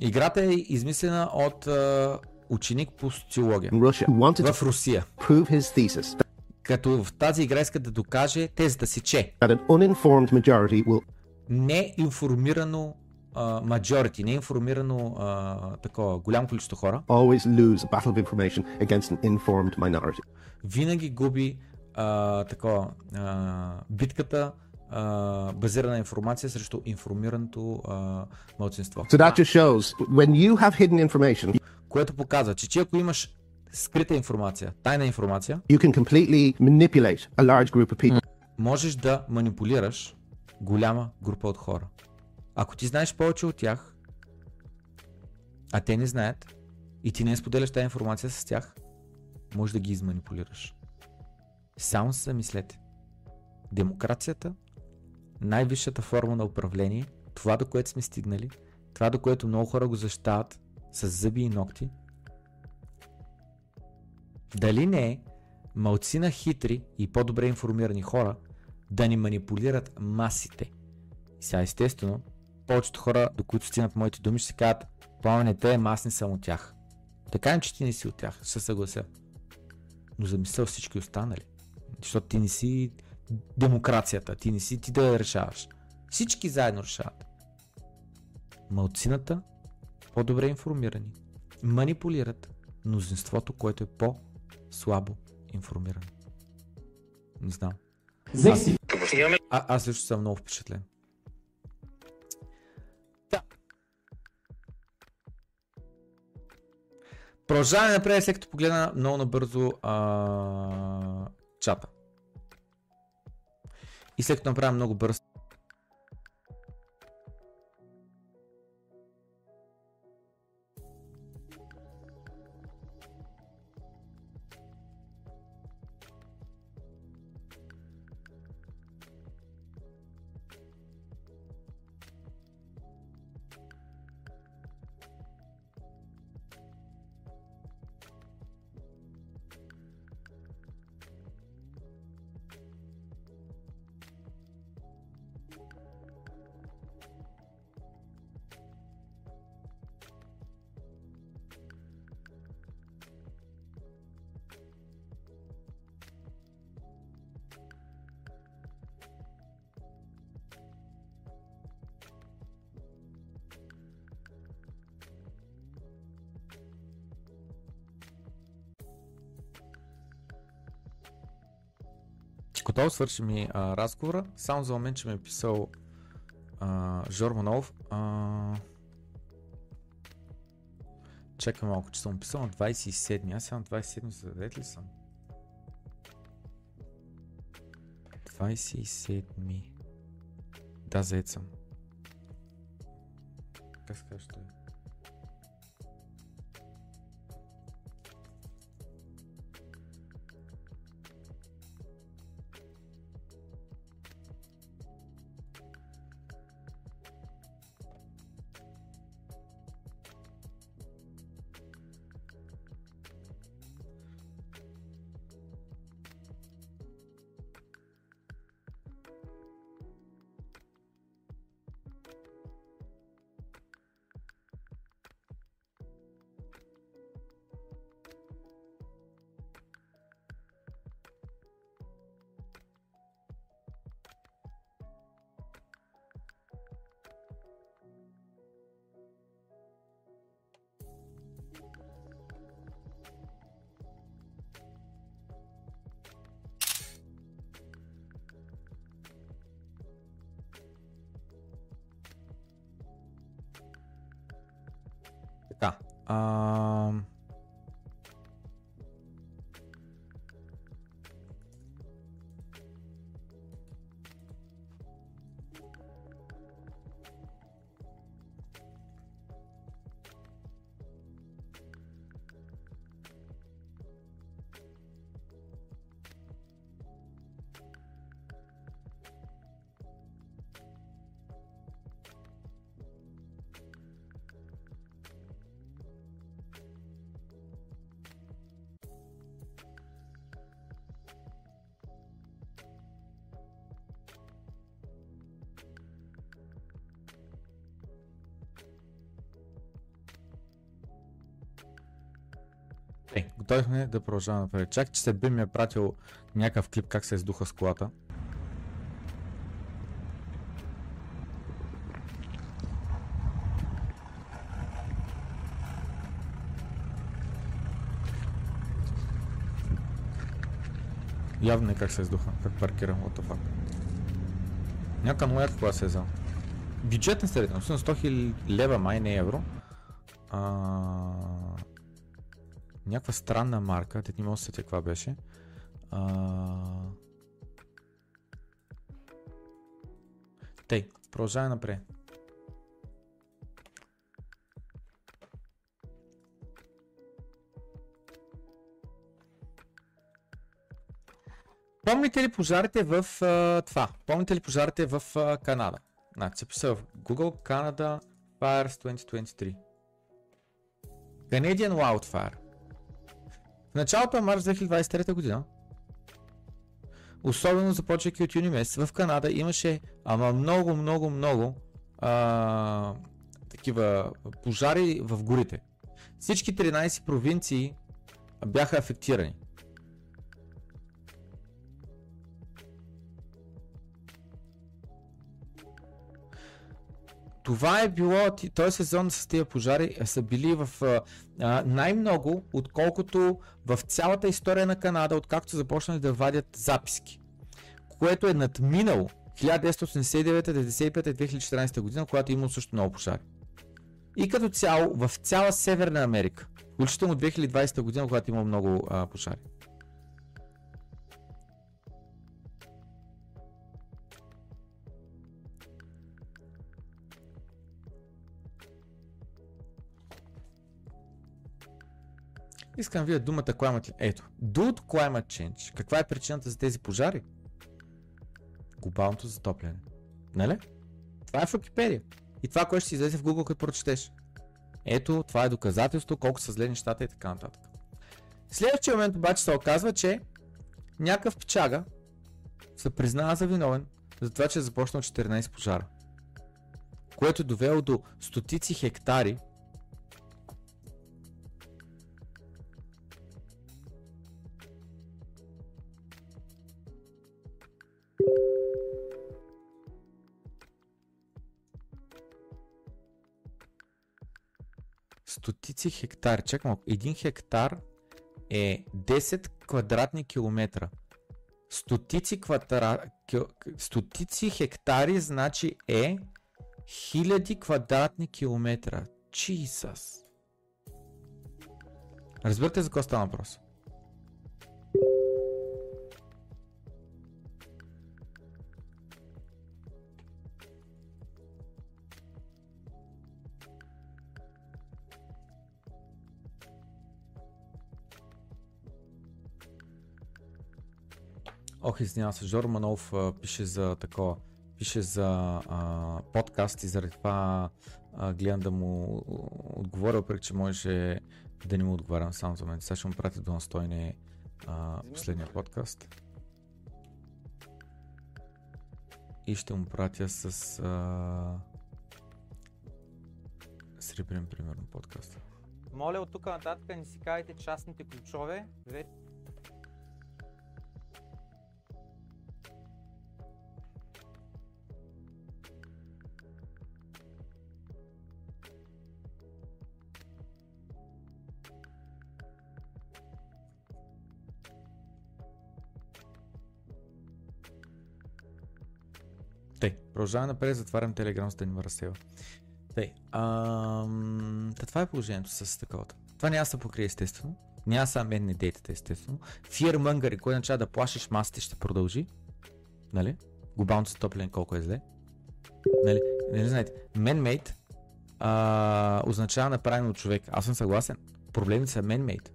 Играта е измислена от а, ученик по социология Russia в Русия. Като в тази игра иска да докаже тезата си, че will неинформирано а, majority, неинформирано а, такова голямо количество хора, винаги губи а, такова, а, битката а, базирана информация срещу информираното а, младсинство. So that just shows when you have hidden information, Което показва, че, че ако имаш скрита информация, тайна информация, you can completely manipulate a large group of people. можеш да манипулираш голяма група от хора. Ако ти знаеш повече от тях, а те не знаят, и ти не споделяш тази информация с тях, можеш да ги изманипулираш. Само се замислете. Демокрацията, най-висшата форма на управление, това до което сме стигнали, това до което много хора го защитават с зъби и ногти, дали не е малцина хитри и по-добре информирани хора да ни манипулират масите. И сега естествено, повечето хора, до които стигнат моите думи, ще си кажат, пламене, те аз не съм от тях. Така не, че ти не си от тях, се съглася. Но замисля всички останали. Защото ти не си демокрацията, ти не си ти да я решаваш. Всички заедно решават. Малцината, по-добре информирани манипулират мнозинството, което е по-слабо информирано. Не знам. А, аз също съм много впечатлен. Да. Продължаваме напред, след като погледна много набързо а... чата. И след като направя много бърз Готово свърши ми а, разговора. Само за момент, че ми е писал а, Жор Манов. А... Чакай малко, че съм писал на 27. Аз сега на 27 зададет ли съм? 27. Да, заед съм. Е, готови сме да продължаваме напред. Чак, че се би ми е пратил някакъв клип как се издуха с колата. Явно не как се издуха, как паркирам, what the fuck. Някаква новията кола се е взел. Бюджетен среден, 100 000 лева, май не евро. А... Някаква странна марка, те не мога да се сетя каква беше. А... Тей, продължаваме напред. Помните ли пожарите в а, това? Помните ли пожарите в а, Канада? Значи се писа в Google Canada Fires 2023. Canadian Wildfire. В началото на март 2023 година, особено започвайки от юни месец, в Канада имаше ама много, много, много а, такива пожари в горите. Всички 13 провинции бяха афектирани. Това е било, този сезон с тия пожари са били в а, най-много, отколкото в цялата история на Канада, откакто започнали да вадят записки. Което е надминало 1989, 95 и 2014 година, когато е имало също много пожари. И като цяло в цяла Северна Америка, включително 2020 година, когато има много а, пожари. Искам видя думата climate Ето, due to climate change. Каква е причината за тези пожари? Глобалното затопляне. Нали? Това е в Википедия. И това, което ще си излезе в Google, като прочетеш. Ето, това е доказателство, колко са зле нещата и така нататък. Следващия момент обаче се оказва, че някакъв печага се признава за виновен за това, че е започнал 14 пожара. Което е довело до стотици хектари стотици хектари. Чакай малко. Един хектар е 10 квадратни километра. Стотици, квадра... стотици хектари значи е хиляди квадратни километра. Jesus. Разбирате за какво става въпрос? Ох, извинявам се, Жоро Манов а, пише за такова, пише за а, подкаст и заради това а, гледам да му отговоря, въпреки че можеше да не му отговарям само за мен. Сега ще му пратя до настойне а, последния подкаст. И ще му пратя с а, сребрен, примерно, подкаст. Моля от тук нататък не си кайте частните ключове. Вече продължаваме напред, затварям Telegram, за да ни ме разсева. Тъй. Та това е положението с таковата. Това няма да се покрие естествено. Няма са мен не дейтата естествено. Fear Mongering, кой означава да плашиш масите, ще продължи. Нали? Глобалното затопляне колко е зле. Нали? Нали знаете? Man-made а, означава направено от човек. Аз съм съгласен. Проблемите са man-made.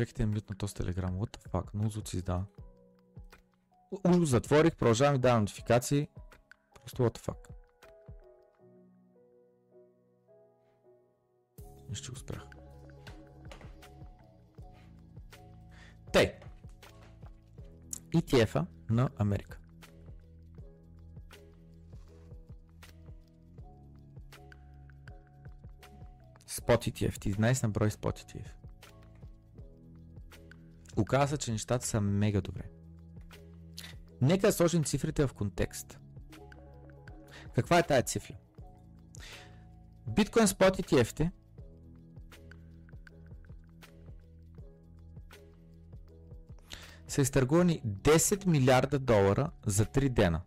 Чекайте мют на този телеграм. What the fuck? Много звуци издава. Уж затворих, продължавам и давам нотификации. Просто what the fuck. Нищо го спрях. Тей. ETF-а на Америка. Spot ETF, 11 на брой Spot ETF. Оказва че нещата са мега добре. Нека да сложим цифрите в контекст. Каква е тая цифра? Bitcoin Spot ETF-те са изтъргувани 10 милиарда долара за 3 дена.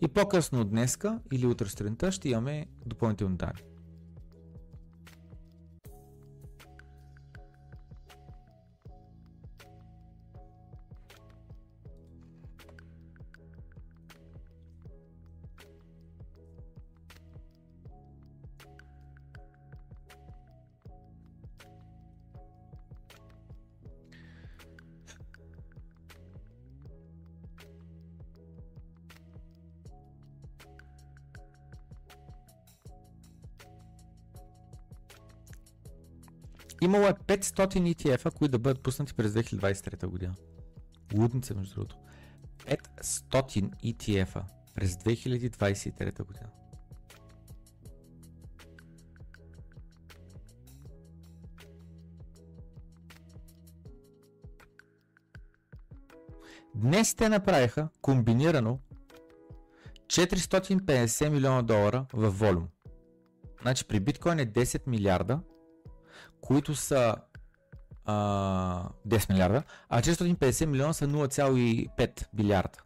И по-късно днеска или утре сутринта ще имаме допълнителни данни. Имало е 500 ETF-а, които да бъдат пуснати през 2023 година. Лудница, между другото. 500 ETF-а през 2023 година. Днес те направиха комбинирано 450 милиона долара в волюм. Значи при биткоин е 10 милиарда, които са а, 10 милиарда, а 450 милиона са 0,5 билиарда.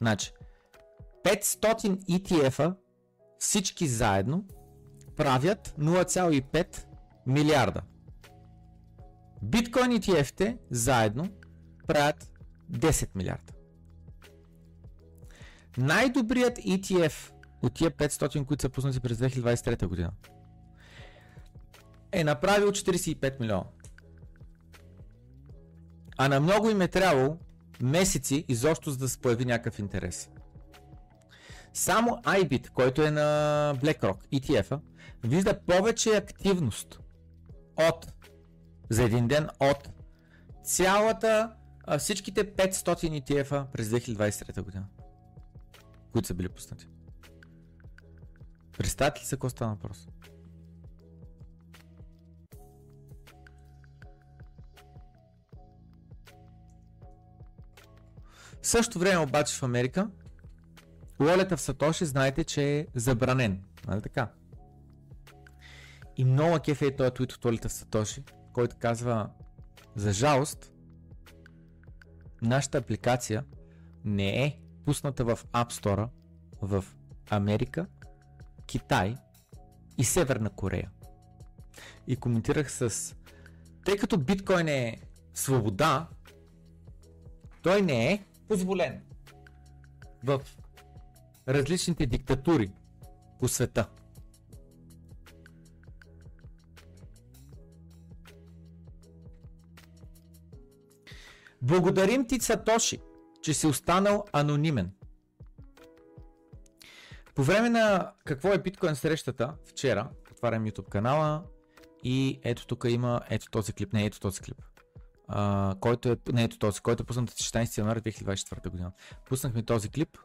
Значи 500 ETF-а всички заедно правят 0,5 милиарда. Биткоин ETF-те заедно правят 10 милиарда. Най-добрият ETF от тия 500, които са пуснати през 2023 година е направил 45 милиона. А на много им е трябвало месеци изобщо за да се появи някакъв интерес. Само iBit, който е на BlackRock, ETF-а, вижда повече активност от за един ден от цялата всичките 500 ETF-а през 2023 година, които са били пуснати. Представете ли се какво става въпрос? В същото време обаче в Америка Лолета в Сатоши знаете, че е забранен. Нали така? И много кефе е този твит от Лолета в Сатоши, който казва за жалост, нашата апликация не е пусната в App Store в Америка, Китай и Северна Корея. И коментирах с... Тъй като биткоин е свобода, той не е позволен в различните диктатури по света. Благодарим ти, Сатоши, че си останал анонимен. По време на какво е биткоин срещата, вчера, отварям YouTube канала и ето тук има ето този клип, не ето този клип. Който е, не ето този, който е пуснат 16 януари 2024 година. Пуснахме този клип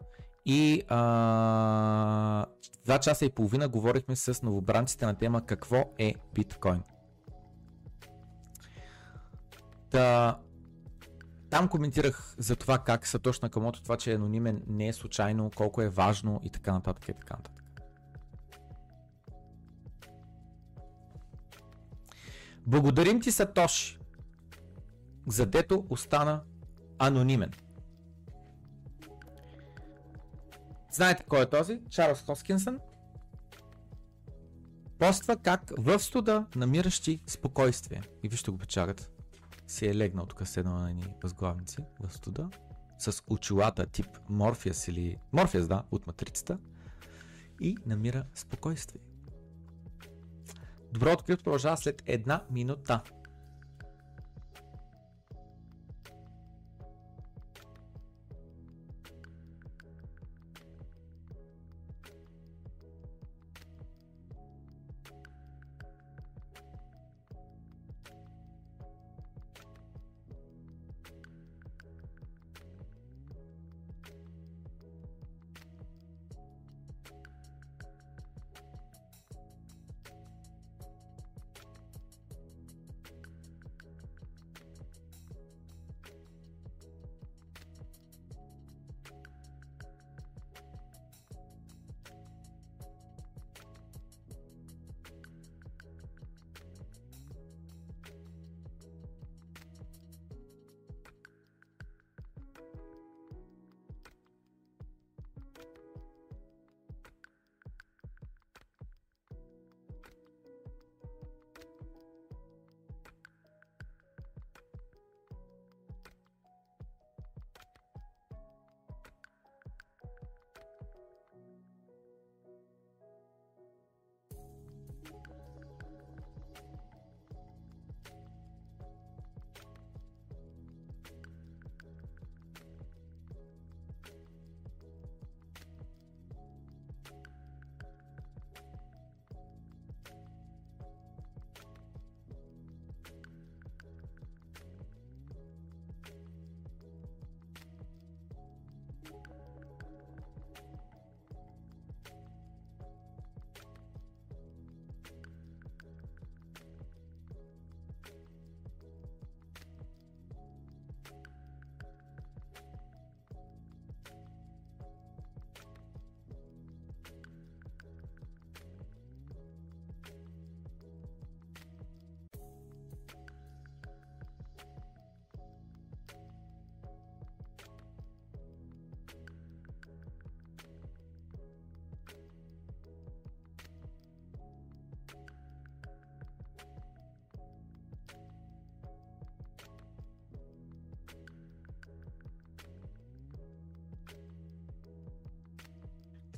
и uh, два часа и половина говорихме с новобранците на тема какво е биткоин. Та, там коментирах за това как са точно Камото, това, че е анонимен не е случайно, колко е важно и така нататък и така нататък. Благодарим ти, Сатоши, задето остана анонимен. Знаете кой е този? Чарлз Хоскинсън. Поства как в студа намиращи спокойствие. И вижте го печагата си е легнал тук с едно на едни възглавници в студа, с очилата тип Морфиас или Морфиас, да, от матрицата и намира спокойствие. Добро открито продължава след една минута.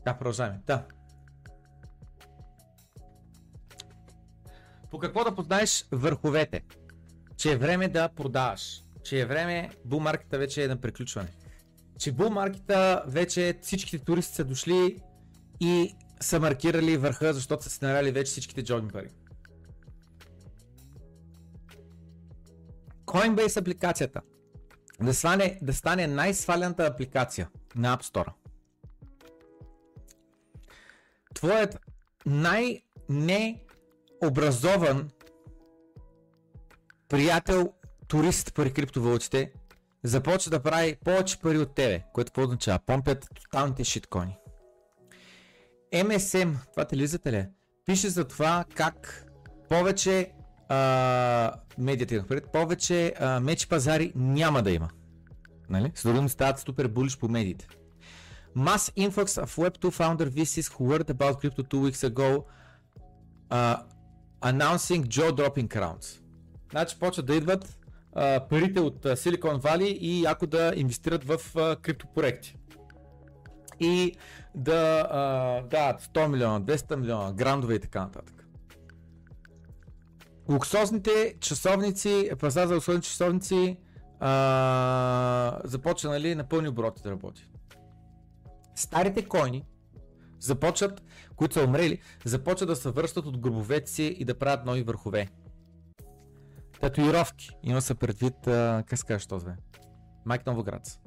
Да, продължаваме. Да. По какво да познаеш върховете? Че е време да продаваш. Че е време булмаркета вече е на приключване. Че булмаркета вече всичките туристи са дошли и са маркирали върха, защото са си нарали вече всичките джогинг пари. Coinbase апликацията да стане, да стане най-свалената апликация на App Store. Твоят най-необразован приятел, турист при криптовалутите, започва да прави повече пари от тебе, което какво означава? Помпят тоталните шиткони. MSM, това телевизията ли е? Пише за това как повече а, медиите напред, повече а, меч пазари няма да има. Нали? С други стават супер булиш по медиите. Mass influx of Web2 founder VCs who heard about crypto two weeks ago uh, announcing jaw dropping rounds. Значи почват да идват uh, парите от Silicon Valley и ако да инвестират в uh, криптопроекти. И да uh, дават 100 милиона, 200 милиона, грандове и така нататък. Луксозните часовници, пазар за луксозни часовници а, започва нали, на пълни обороти да работи. Старите койни започват, които са умрели, започват да се връщат от гробовете си и да правят нови върхове. Татуировки. Има се предвид, а, как се казваш този Майк Новоградц.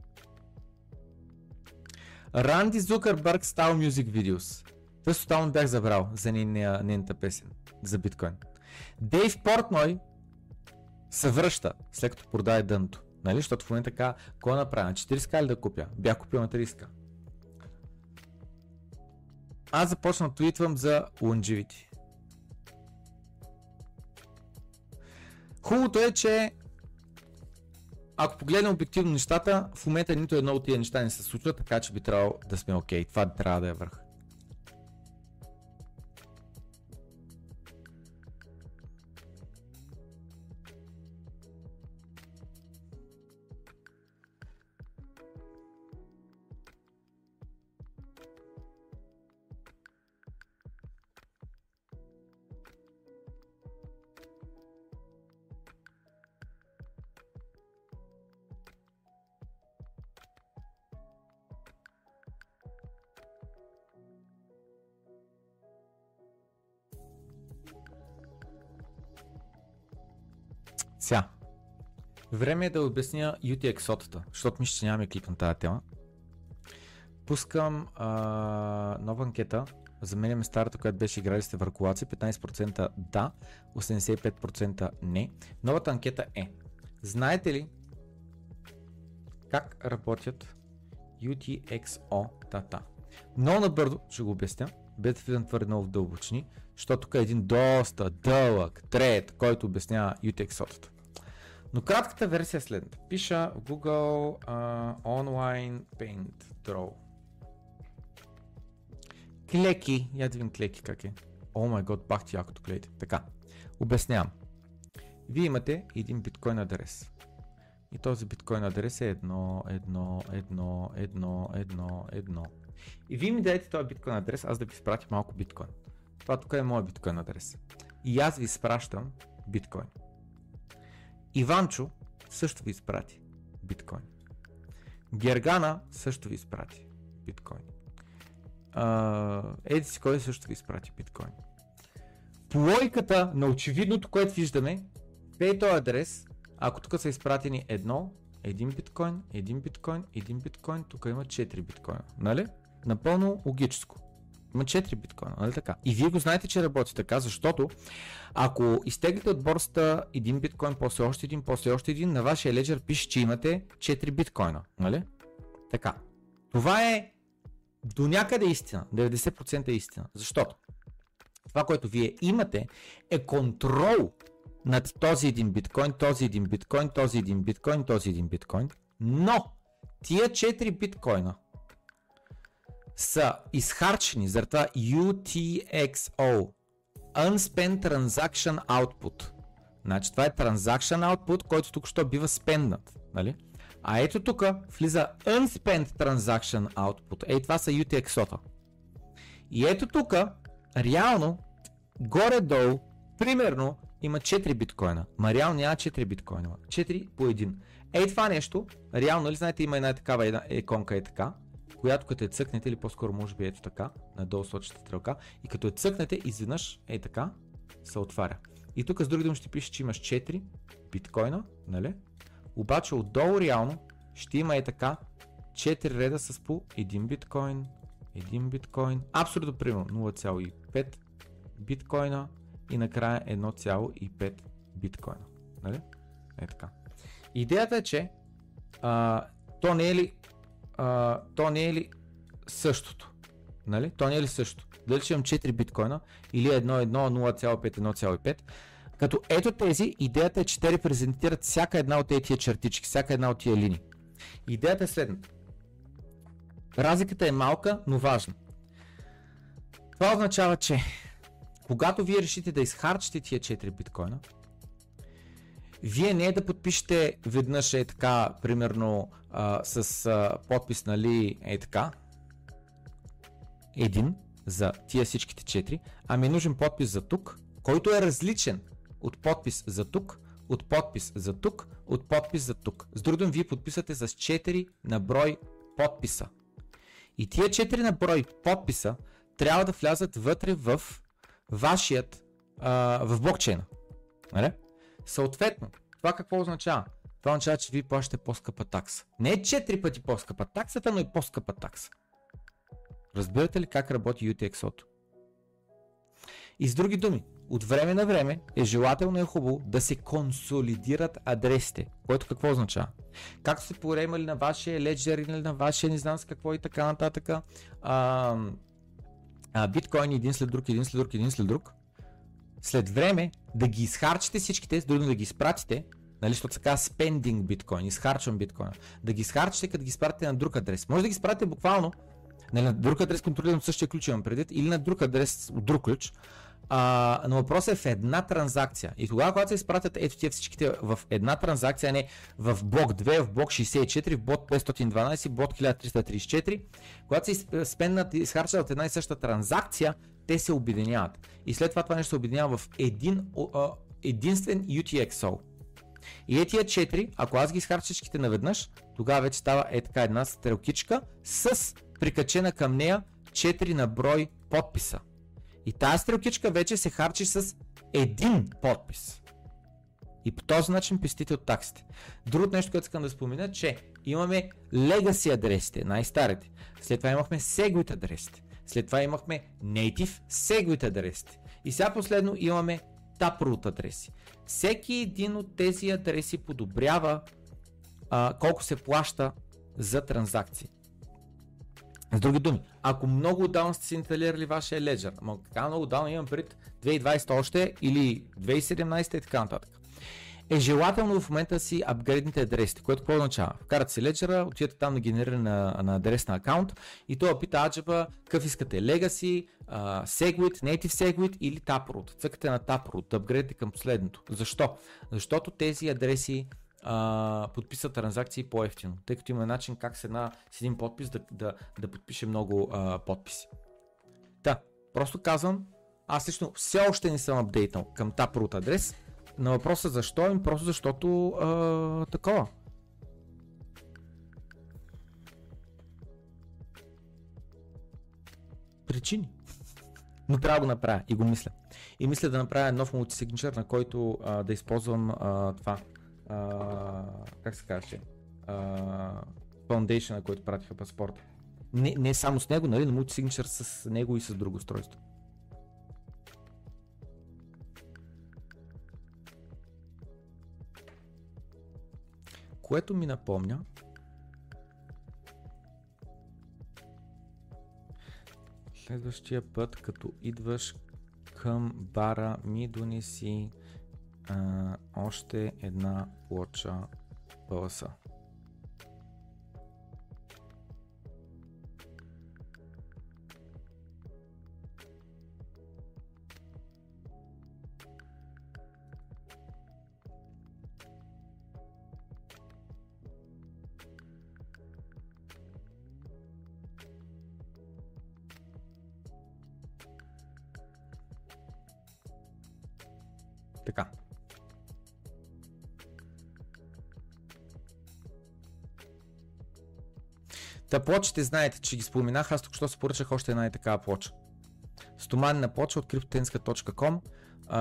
Ранди Зукърбърг стал Music Videos. Това тотално бях забрал за нейната песен за биткоин. Дейв Портной се връща, след като продаде дъното. Нали? Защото в момента така, кой направя? На 40 ли да купя? Бях купил на 30 Аз започна твитвам за Longevity. Хубавото е, че ако погледнем обективно нещата, в момента нито едно от тия неща не се случва, така че би трябвало да сме окей. Okay. Това трябва да е върх. Време е да обясня UTXOT-та, защото мисля, че нямаме клип на тази тема. Пускам а, нова анкета. Заменяме старата, която беше играли сте въркулаци. 15% да, 85% не. Новата анкета е. Знаете ли как работят UTXO-тата? Много набързо ще го обясня, без да влизам твърде много в дълбочини, защото тук е един доста дълъг трет, който обяснява UTXO-тата. Но кратката версия е следната. Пиша в Google uh, Online Paint Draw. Клеки. Я да видим клеки как е. О май год, бах ти якото гледайте. Така. Обяснявам. Вие имате един биткоин адрес. И този биткоин адрес е едно, едно, едно, едно, едно, едно. И вие ми дадете този биткоин адрес, аз да ви изпратя малко биткоин. Това тук е моят биткоин адрес. И аз ви изпращам биткоин. Иванчо също ви изпрати биткоин. Гергана също ви изпрати биткоин. Еди си кой също ви изпрати биткоин. По логиката на очевидното, което виждаме, е този адрес, ако тук са изпратени едно, един биткоин, един биткоин, един биткоин, тук има 4 биткоина. Нали? Напълно логическо. Има 4 биткоина, нали така? И вие го знаете, че работи така, защото ако изтеглите от борсата един биткоин, после още един, после още един, на вашия леджер пише, че имате 4 биткоина, нали? Така. Това е до някъде истина, 90% е истина. Защото това, което вие имате е контрол над този един биткоин, този един биткоин, този един биткоин, този един биткоин, но тия 4 биткоина са изхарчени за това UTXO Unspent Transaction Output. Значи това е Transaction Output, който тук що бива спенднат. Нали? А ето тук влиза Unspent Transaction Output. Ей, това са UTXO-та. И ето тук, реално, горе-долу, примерно, има 4 биткоина. Ма реално няма 4 биткоина. 4 по 1. Ей това нещо, реално, нали знаете, има една такава една иконка е така, която като я цъкнете, или по-скоро може би ето така, надолу сочите стрелка, и като я цъкнете, изведнъж, е така, се отваря. И тук с други думи ще пише, че имаш 4 биткоина, нали? Обаче отдолу реално ще има е така 4 реда с по 1 биткоин, 1 биткоин, абсолютно примерно 0,5 биткоина и накрая 1,5 биткоина. Нали? Е така. Идеята е, че а, то не е ли то не е ли същото? Нали? То не е ли същото? Дали ще имам 4 биткоина или 1,1, 0,5, 1,5. Като ето тези, идеята е, че те репрезентират всяка една от тези чертички, всяка една от тия линии. Идеята е следната. Разликата е малка, но важна. Това означава, че когато вие решите да изхарчите тия 4 биткоина, вие не е да подпишете веднъж е така, примерно а, с а, подпис, нали, е така, един за тия всичките 4, ами е нужен подпис за тук, който е различен от подпис за тук, от подпис за тук, от подпис за тук. С другим вие подписвате с 4 на брой подписа. И тия 4 на брой подписа трябва да влязат вътре в вашият, а, в блокчейна. Нали? Съответно, това какво означава? Това означава, че вие плащате по-скъпа такса. Не е 4 пъти по-скъпа таксата, но и по-скъпа такса. Разбирате ли как работи UTXO-то? И с други думи, от време на време е желателно и е хубаво да се консолидират адресите, което какво означава? Както сте поремали на вашия Ledger или на вашия не знам с какво и така нататък, а, а, биткоин един след друг, един след друг, един след друг, след време да ги изхарчите всичките, други да ги изпратите, нали, защото се казва spending биткоин, изхарчвам биткоина, да ги изхарчите, като ги изпратите на друг адрес. Може да ги изпратите буквално нали, на друг адрес, контролиран от същия ключ имам предвид, или на друг адрес от друг ключ, а, но въпросът е в една транзакция. И тогава, когато се изпратят ето тия всичките в една транзакция, не в блок 2, в блок 64, в блок 512, блок 1334, когато се спеннат и изхарчат от една и съща транзакция, те се обединяват. И след това това нещо се обединява в един, единствен UTXO. И е тия 4, ако аз ги изхарча всичките наведнъж, тогава вече става е така една стрелкичка с прикачена към нея 4 на брой подписа. И тази стрелкичка вече се харчи с един подпис. И по този начин пестите от таксите. Другото нещо, което искам да спомена, че имаме legacy адресите, най-старите. След това имахме segwit адресите. След това имахме native segwit адресите. И сега последно имаме taproot адреси. Всеки един от тези адреси подобрява а, колко се плаща за транзакции. С други думи, ако много отдавна сте си инсталирали вашия Ledger, ама така много отдавна имам пред 2020 още или 2017 и така нататък, е желателно в момента си апгрейдните адресите, което какво означава? Вкарате си Ledger, отидете там на генериране на, на адрес на акаунт и той пита аджаба какъв искате Legacy, uh, Segwit, Native Segwit или Taproot. Цъкате на Taproot, да апгрейдите към последното. Защо? Защото тези адреси а, подписат транзакции по-ефтино, тъй като има начин как с, една, с един подпис да, да, да подпише много а, подписи. Та, просто казвам, аз лично все още не съм апдейтнал към Taproot адрес, на въпроса защо, им просто защото а, такова. Причини. Но трябва да го направя и го мисля. И мисля да направя нов мултисигничър, на който а, да използвам а, това а, как се казваше, Foundation, на който пратиха паспорта. Не, не само с него, нали, но multisignature с него и с друго устройство. Което ми напомня, следващия път, като идваш към бара, ми донеси а, още една плоча пълса. Та плочите, знаете, че ги споменах, аз тук що се поръчах още една и такава плоча. Стоманена плоча от cryptotenska.com.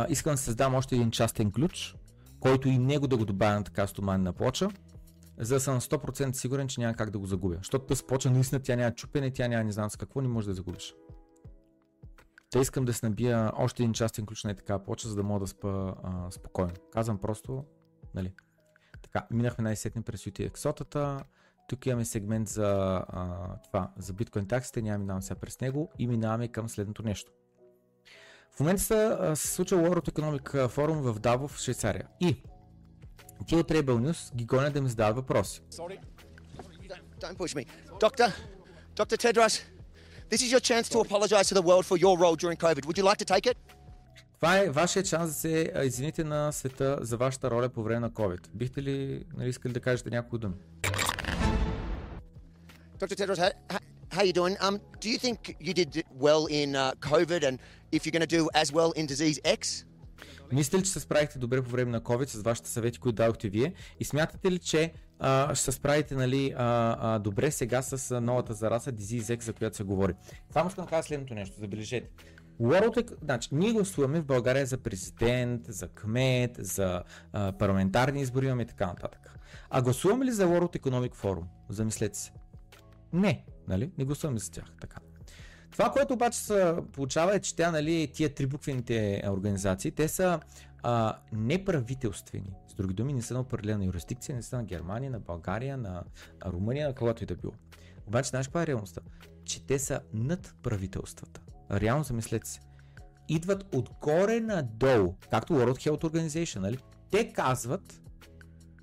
Искам да създам още един частен ключ, който и него да го добавя на така стоманена плоча, за да съм 100% сигурен, че няма как да го загубя. Защото тази плоча наистина тя няма чупене, тя няма не знам с какво, не може да загубиш. Та искам да се набия още един частен ключ на така плоча, за да мога да спа а, спокойно. Казвам просто, нали. Така, минахме най-сетне през UTXOT-ата. Тук имаме сегмент за а, това, за биткоин таксите, няма минавам сега през него и минаваме към следното нещо. В момента се, се случва World Economic Forum в Даво в Швейцария. И ти от Rebel News ги гонят да ми задават въпроси. Don't, don't push me. Doctor, Dr. Tedros, this is your chance to apologize to the world for your role during COVID. Would you like to take it? Това е вашия шанс да се извините на света за вашата роля по време на COVID. Бихте ли нали, искали да кажете някои думи? Dr. Tedros, how, how, you doing? Um, do you think you did well in uh, COVID and if you're going to do as well in disease X? Мислите ли, че се справихте добре по време на COVID с вашите съвети, които дадохте вие? И смятате ли, че а, ще се справите нали, а, а, добре сега с новата зараза Disease X, за която се говори? Само да кажа следното нещо, забележете. World, значи, ние гласуваме в България за президент, за кмет, за а, парламентарни избори имаме и така нататък. А гласуваме ли за World Economic Forum? Замислете се. Не, нали? Не гласуваме за тях. Така. Това, което обаче се получава е, че тя, нали, тия трибуквените организации, те са а, неправителствени. С други думи, не са на определена юрисдикция, не са на Германия, на България, на Румъния, на когото и да било. Обаче, знаеш каква е реалността? Че те са над правителствата. Реално замислете се. Идват отгоре надолу, както World Health Organization, нали? Те казват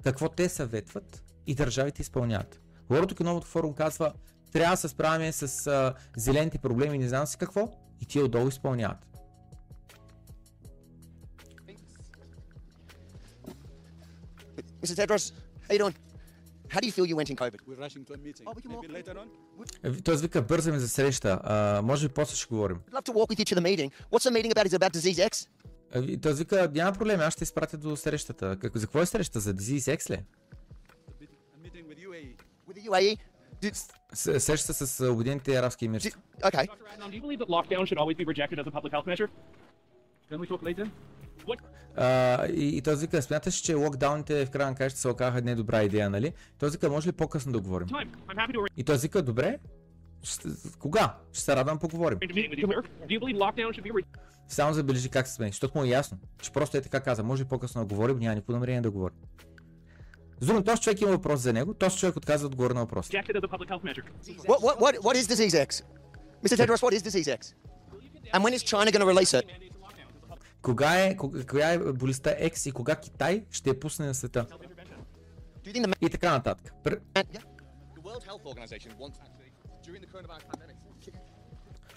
какво те съветват и държавите изпълняват. World Economic Forum казва, трябва да се справяме с а, зелените проблеми, не знам си какво, и тия отдолу изпълняват. Mr. Tedros, how you doing? How do you feel you went in COVID? We're rushing to a meeting. Oh, we can Maybe walk- later on. Е, Той вика, бързаме за среща, а, може би после ще говорим. I'd love to walk with you to the meeting. What's the meeting about? Is it about disease X? А, Той вика, няма проблем, аз ще изпратя до срещата. Как, за какво е среща? За Disease X ли? With the UAE? Did, С- Среща с Обединените арабски емирства. did, okay. Adnan, do you believe that lockdown should always be rejected as a public health measure? Can we talk later? What? А, и, и той вика, смяташ, че локдауните в края на се оказаха не добра идея, нали? Той вика, може ли по-късно да говорим? To И той вика, добре, ще, кога? Ще се радвам поговорим. Само забележи как се смени, защото му е ясно, че просто е така каза, може и по-късно да говорим, няма никакво намерение да говорим. С думи, този човек има въпрос за него, този човек отказва да отговори на въпрос. What, what, what, what is disease X? Mr. Tedros, what is disease X? And when is China going to release it? Кога е, кога, коя е болестта X и кога Китай ще я пусне на света? И така нататък. Пр...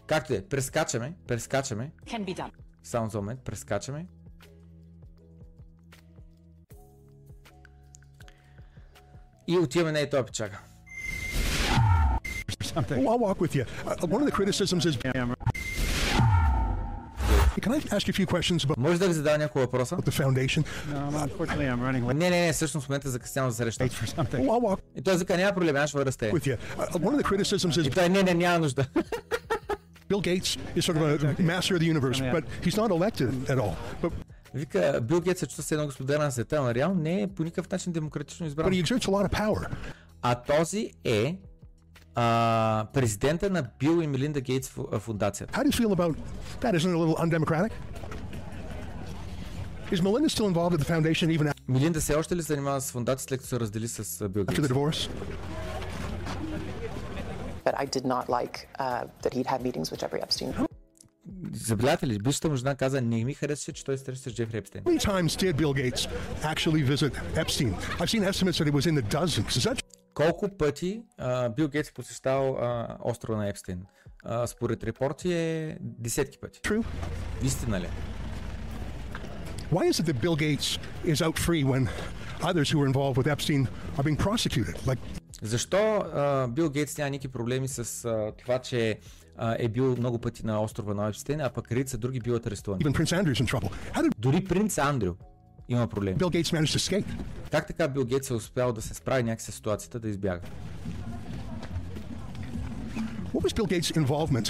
Както е, прескачаме, прескачаме, Can be done. само за момент, прескачаме. И отиваме на ето печага. Oh, I'll walk with you. Uh, one of the criticisms is. Can I ask you a few questions about Може да ви задава няколко въпроса? the foundation? No, unfortunately, I'm running late Не, не, не, всъщност в момента закъснявам за среща. for something. Oh, I'll walk И той вика, няма проблем, аз ще върна с теб. with you. Uh, one of the criticisms is И той, не, не, няма нужда. Bill Gates is sort of a master of the universe, but he's not elected at all. But, Вика, Бил Гейтс се чувства се едно господар на света, но реално не е по никакъв начин демократично but избран. he exerts a lot of power. А този е а, президента на Бил и Мелинда Гейтс фу- фундацията. How do you feel about that? Isn't it a little undemocratic? Is Melinda still involved at the foundation even Мелинда се още ли се занимава с фундацията, след като се раздели с Бил after the Гейтс? divorce? But I did not like uh, that he'd had meetings with Jeffrey Epstein. Забелявате ли, бившата му жена каза, не ми харесваше, че той среща с Джефри Епстейн. How many times did Bill Gates actually visit Epstein? I've seen estimates that it was in the dozens. Is that Колко пъти а, Бил Гейтс посещавал а, острова на Епстейн? А, според репорти е десетки пъти. true? Истина ли? е? Why is it that Bill Gates is out free when others who were involved with Epstein are being prosecuted? Like, Защо а, Бил Гейтс няма никакви проблеми с а, това, че а, е бил много пъти на острова на Епстейн, а пък редица други биват арестувани? Did Дори принц Андрю има проблеми. Как така Бил Гейтс е успял да се справи някакси с ситуацията да избяга? What was Bill Gates' involvement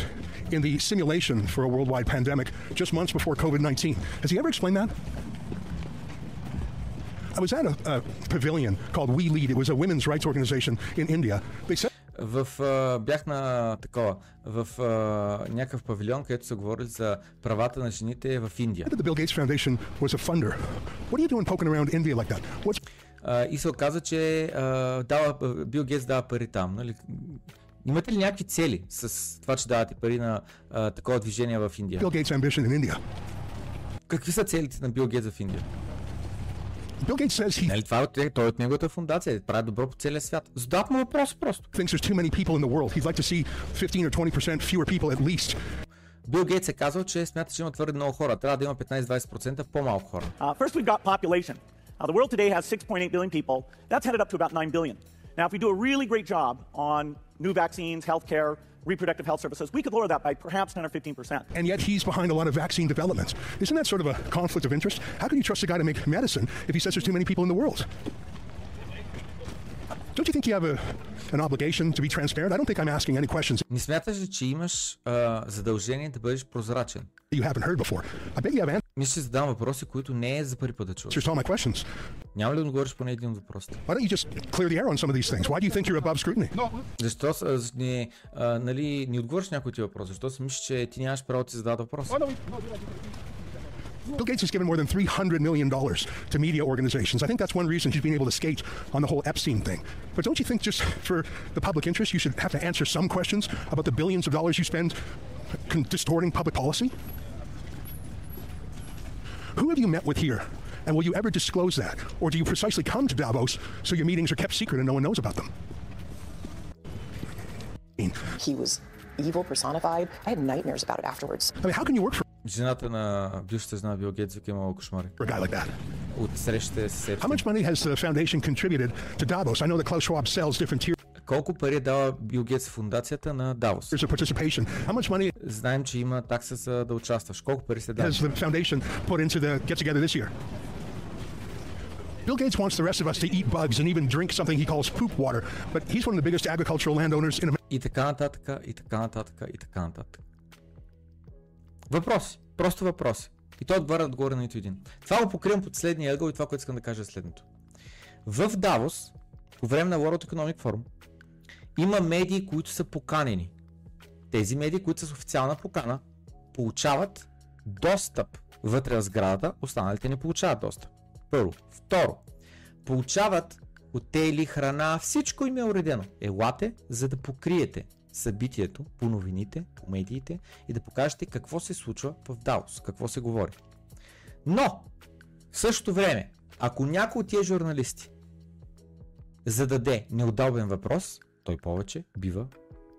in the simulation for a worldwide pandemic just months before COVID 19? Has he ever explained that? Was at a, a pavilion called We Lead. It was a women's rights organization in India. They said В, а, бях на такова, в а, някакъв павилион, където са говорили за правата на жените в Индия. that the Bill Gates Foundation was a funder. What are you doing poking around India like that? What's А, и се оказа, че а, дава, Бил Гейтс дава пари там. Нали? Имате ли някакви цели с това, че давате пари на а, такова движение в Индия? Bill Gates' ambition in India? Какви са целите на Бил Гейтс в Индия? Bill Gates says he Нали, това е от, той е от неговата фундация, прави добро по целия свят. Задават му въпрос просто. thinks there's too many people in the world. He'd like to see 15 or 20% fewer people at least. Бил Гейтс е казал, че смята, че има твърде много хора. Трябва да има 15-20% по-малко хора. Uh, first, we've got population. Uh, the world today has 6.8 billion people. That's headed up to about 9 billion. Now, if we do a really great job on new vaccines, healthcare, reproductive health services, we could lower that by perhaps 10 or 15%. And yet he's behind a lot of vaccine developments. Isn't that sort of a conflict of interest? How can you trust a guy to make medicine if he says there's too many people in the world? Don't you think you have a, an obligation to be transparent? I don't think I'm asking any questions Не смяташ ли, че имаш а, задължение да бъдеш прозрачен? you haven't heard before. I bet you have Мисля, че задавам въпроси, които не е за първи път да чуваш. answers to all my questions. Няма ли да отговориш поне един от въпросите? Why don't you just clear the air on some of these things? Why do you think you're above scrutiny? Защо с- а, не, а, нали, не отговориш някой ти въпрос? Защо си мислиш, че ти нямаш право да ти зададат въпрос? Bill Gates has given more than $300 million to media organizations. I think that's one reason he's been able to skate on the whole Epstein thing. But don't you think, just for the public interest, you should have to answer some questions about the billions of dollars you spend distorting public policy? Who have you met with here? And will you ever disclose that? Or do you precisely come to Davos so your meetings are kept secret and no one knows about them? He was evil personified. I had nightmares about it afterwards. I mean, how can you work for Жената на бившата жена на Бил Гейтс вика имала кошмари. a guy like that? От срещите с How Епстин. much money has the foundation contributed to Davos? I know that Klaus Schwab sells different tiers Колко пари е дала Бил Гейтс фундацията на Давос? of participation. How much money Знаем, че има такса за да участваш. Колко пари се дава? has the foundation put into the get together this year? Bill Gates wants the rest of us to eat bugs and even drink something he calls poop water, but he's one of the biggest agricultural landowners in America. И така нататък, и така нататък, и така нататък. Въпроси. Просто въпроси. И той отговаря отгоре на нито един. Това го покривам под следния ъгъл и това, което искам да кажа е следното. В Давос, по време на World Economic Forum, има медии, които са поканени. Тези медии, които са с официална покана, получават достъп вътре в сградата, останалите не получават достъп. Първо. Второ, получават хотели, храна, всичко им е уредено. Елате, за да покриете събитието по новините, по медиите и да покажете какво се случва в Даос, какво се говори. Но, в същото време, ако някой от тия журналисти зададе неудобен въпрос, той повече бива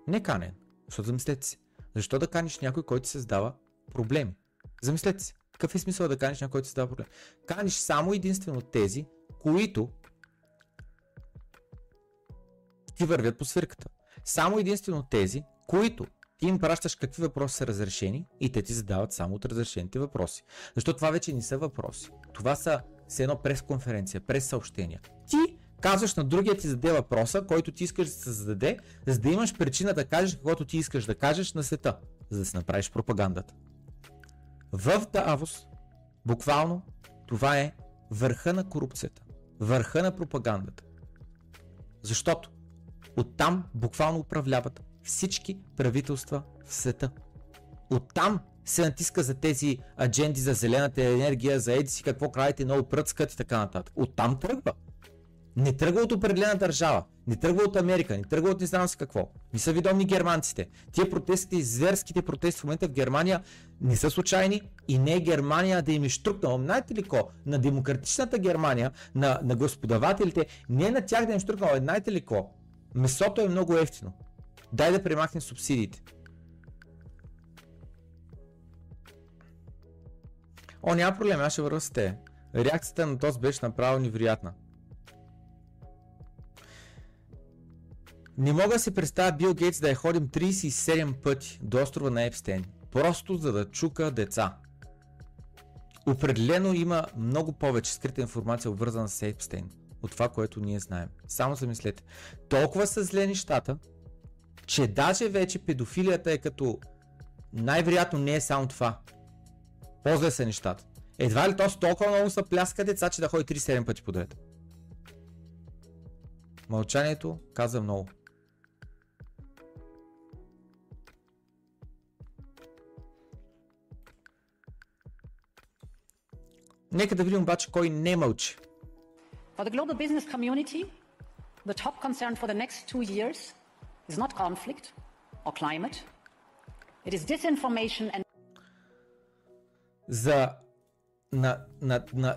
неканен. Защото замислете се, защо да каниш някой, който създава проблеми? Замислете се, какъв е смисъл да каниш някой, който създава проблеми? Каниш само единствено тези, които ти вървят по свирката. Само единствено тези, които ти им пращаш какви въпроси са разрешени и те ти задават само от разрешените въпроси. Защото това вече не са въпроси. Това са все едно пресконференция, през съобщения. Ти казваш на другия ти зададе въпроса, който ти искаш да се зададе, за да имаш причина да кажеш каквото ти искаш да кажеш на света, за да си направиш пропагандата. В Давос, буквално, това е върха на корупцията, върха на пропагандата. Защото оттам буквално управляват всички правителства в света. Оттам се натиска за тези адженди за зелената енергия, за еди си какво крадете, много пръцкат и така нататък. Оттам тръгва. Не тръгва от определена държава, не тръгва от Америка, не тръгва от не знам си какво. Не са видовни германците. Тия протестите, зверските протести в момента в Германия не са случайни и не е Германия да им е штрукнала. Знаете ли ко? На демократичната Германия, на, на господавателите, не на тях да им е штрукнала. Знаете ли ко? Месото е много ефтино. Дай да премахнем субсидиите. О, няма проблем, аз ще вървя с те. Реакцията на този беше направо невероятна. Не мога да си представя Бил Гейтс да е ходим 37 пъти до острова на Епстейн, просто за да чука деца. Определено има много повече скрита информация обвързана с Епстейн от това, което ние знаем. Само замислете. Толкова са зле нещата, че даже вече педофилията е като най-вероятно не е само това. По-зле са нещата. Едва ли то с толкова много са пляска деца, че да ходи 37 пъти подред. Мълчанието каза много. Нека да видим обаче кой не мълчи. For the global business community, the top concern for the next two years is not conflict or climate. It is disinformation and За, на, на, на,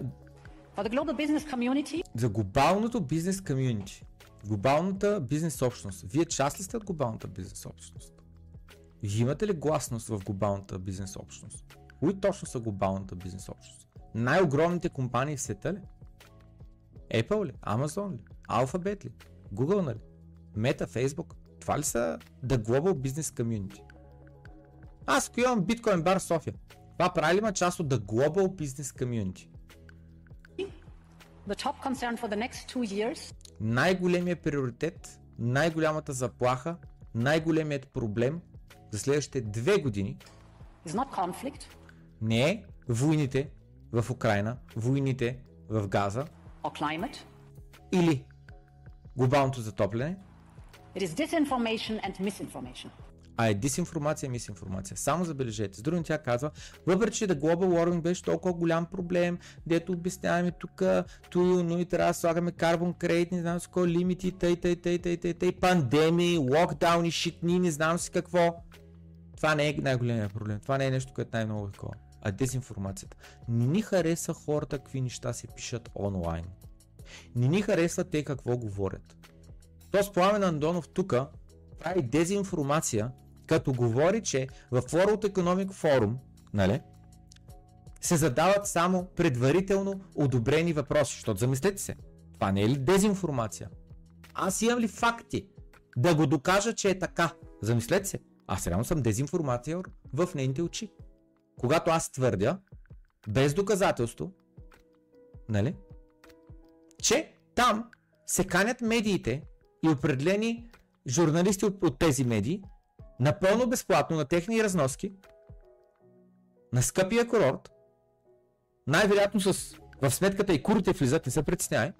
for the global business community, за глобалното бизнес комьюнити. Глобалната бизнес общност. Вие част ли сте от глобалната бизнес общност? Вие имате ли гласност в глобалната бизнес общност? Кои точно са глобалната бизнес общност? Най-огромните компании в света ли? Apple ли? Amazon ли? Alphabet ли? Google нали? Meta, Facebook? Това ли са The Global Business Community? Аз ако имам биткоин бар в София, това прави ли ма част от The Global Business Community? the top concern for the next two years най-големият приоритет, най-голямата заплаха, най-големият проблем за следващите две години is not conflict не е войните в Украина, войните в Газа or climate. или глобалното затопляне, It is disinformation and misinformation. а е дисинформация и мисинформация. Само забележете. С други тя казва, въпреки че да Global Warming беше толкова голям проблем, дето обясняваме тук, туй, но и трябва да слагаме карбон кредит, не знам си кой лимити, тъй, тъй, тъй, тъй, тъй, тъй, пандемии, локдауни, шитни, не знам си какво. Това не е най-големият проблем. Това не е нещо, което най-много е такова. А дезинформацията. Не ни хареса хората какви неща се пишат онлайн. Не ни харесва те какво говорят. То Пламен Андонов тук прави дезинформация, като говори, че в World Economic Forum, нали, се задават само предварително одобрени въпроси. Защото замислете се, това не е ли дезинформация? Аз имам ли факти да го докажа, че е така? Замислете се, аз реално съм дезинформация в нейните очи. Когато аз твърдя, без доказателство, нали, че там се канят медиите и определени журналисти от, от тези медии напълно безплатно на техни разноски на скъпия курорт, най-вероятно с в сметката и курите влизат, не се притеснявай.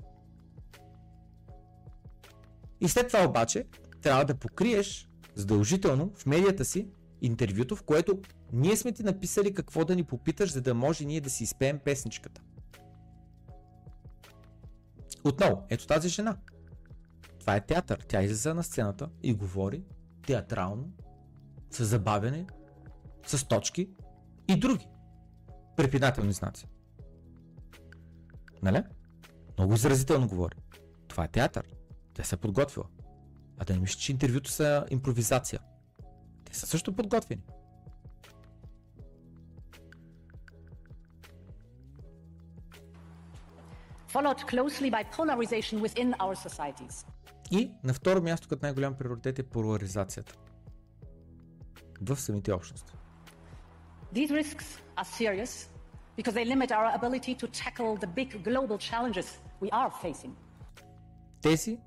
И след това обаче трябва да покриеш задължително в медията си интервюто, в което ние сме ти написали какво да ни попиташ, за да може ние да си изпеем песничката. Отново, ето тази жена. Това е театър. Тя излиза на сцената и говори театрално, с забавяне, с точки и други препинателни знаци. Нали? Много изразително говори. Това е театър. Тя се е подготвила. А да не мислиш, че интервюто са импровизация. Те са също подготвени. Followed closely by polarization within our societies. И на второ място като най-голям приоритет е поляризацията в самите общности. These risks are serious because they limit our ability to tackle the big global challenges we are facing. Тези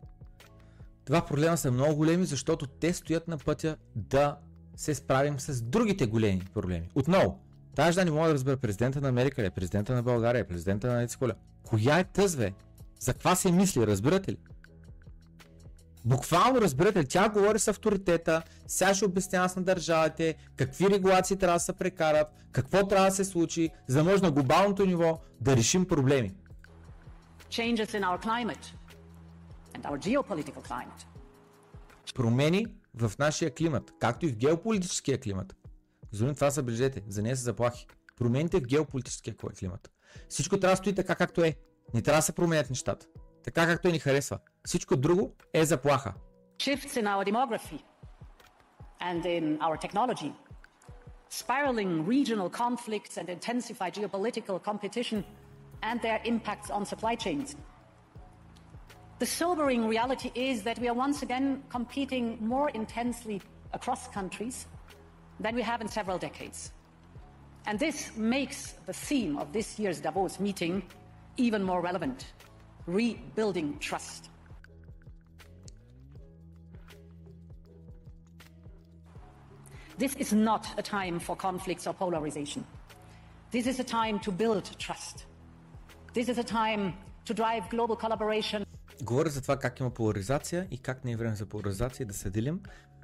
два проблема са много големи, защото те стоят на пътя да се справим с другите големи проблеми. Отново, тази жена не мога да разбера президента на Америка ли, е, президента на България, е, президента на Ециколя. Коя е тъзве? За каква се мисли, разбирате ли? Буквално разбирате ли, тя говори с авторитета, сега ще обяснява с на държавите, какви регулации трябва да се прекарат, какво трябва да се случи, за да може на глобалното ниво да решим проблеми. Промени в нашия климат, както и в геополитическия климат. Зони това забележете, за нея са заплахи. Промените в геополитическия климат. Всичко трябва да стои така както е. Не трябва да се променят нещата. Така както ни харесва. Всичко друго е заплаха. Shifts in our demography and in our technology. Spiraling regional conflicts and intensified geopolitical competition and their impacts on supply chains. The sobering reality is that we are once again competing more intensely across countries than we have in several decades. And this makes the theme of this year's Davos meeting even more relevant rebuilding trust. This is not a time for conflicts or polarization. This is a time to build trust. This is a time to drive global collaboration. Говоря за това как има поляризация и как не е време за поляризация да се делим.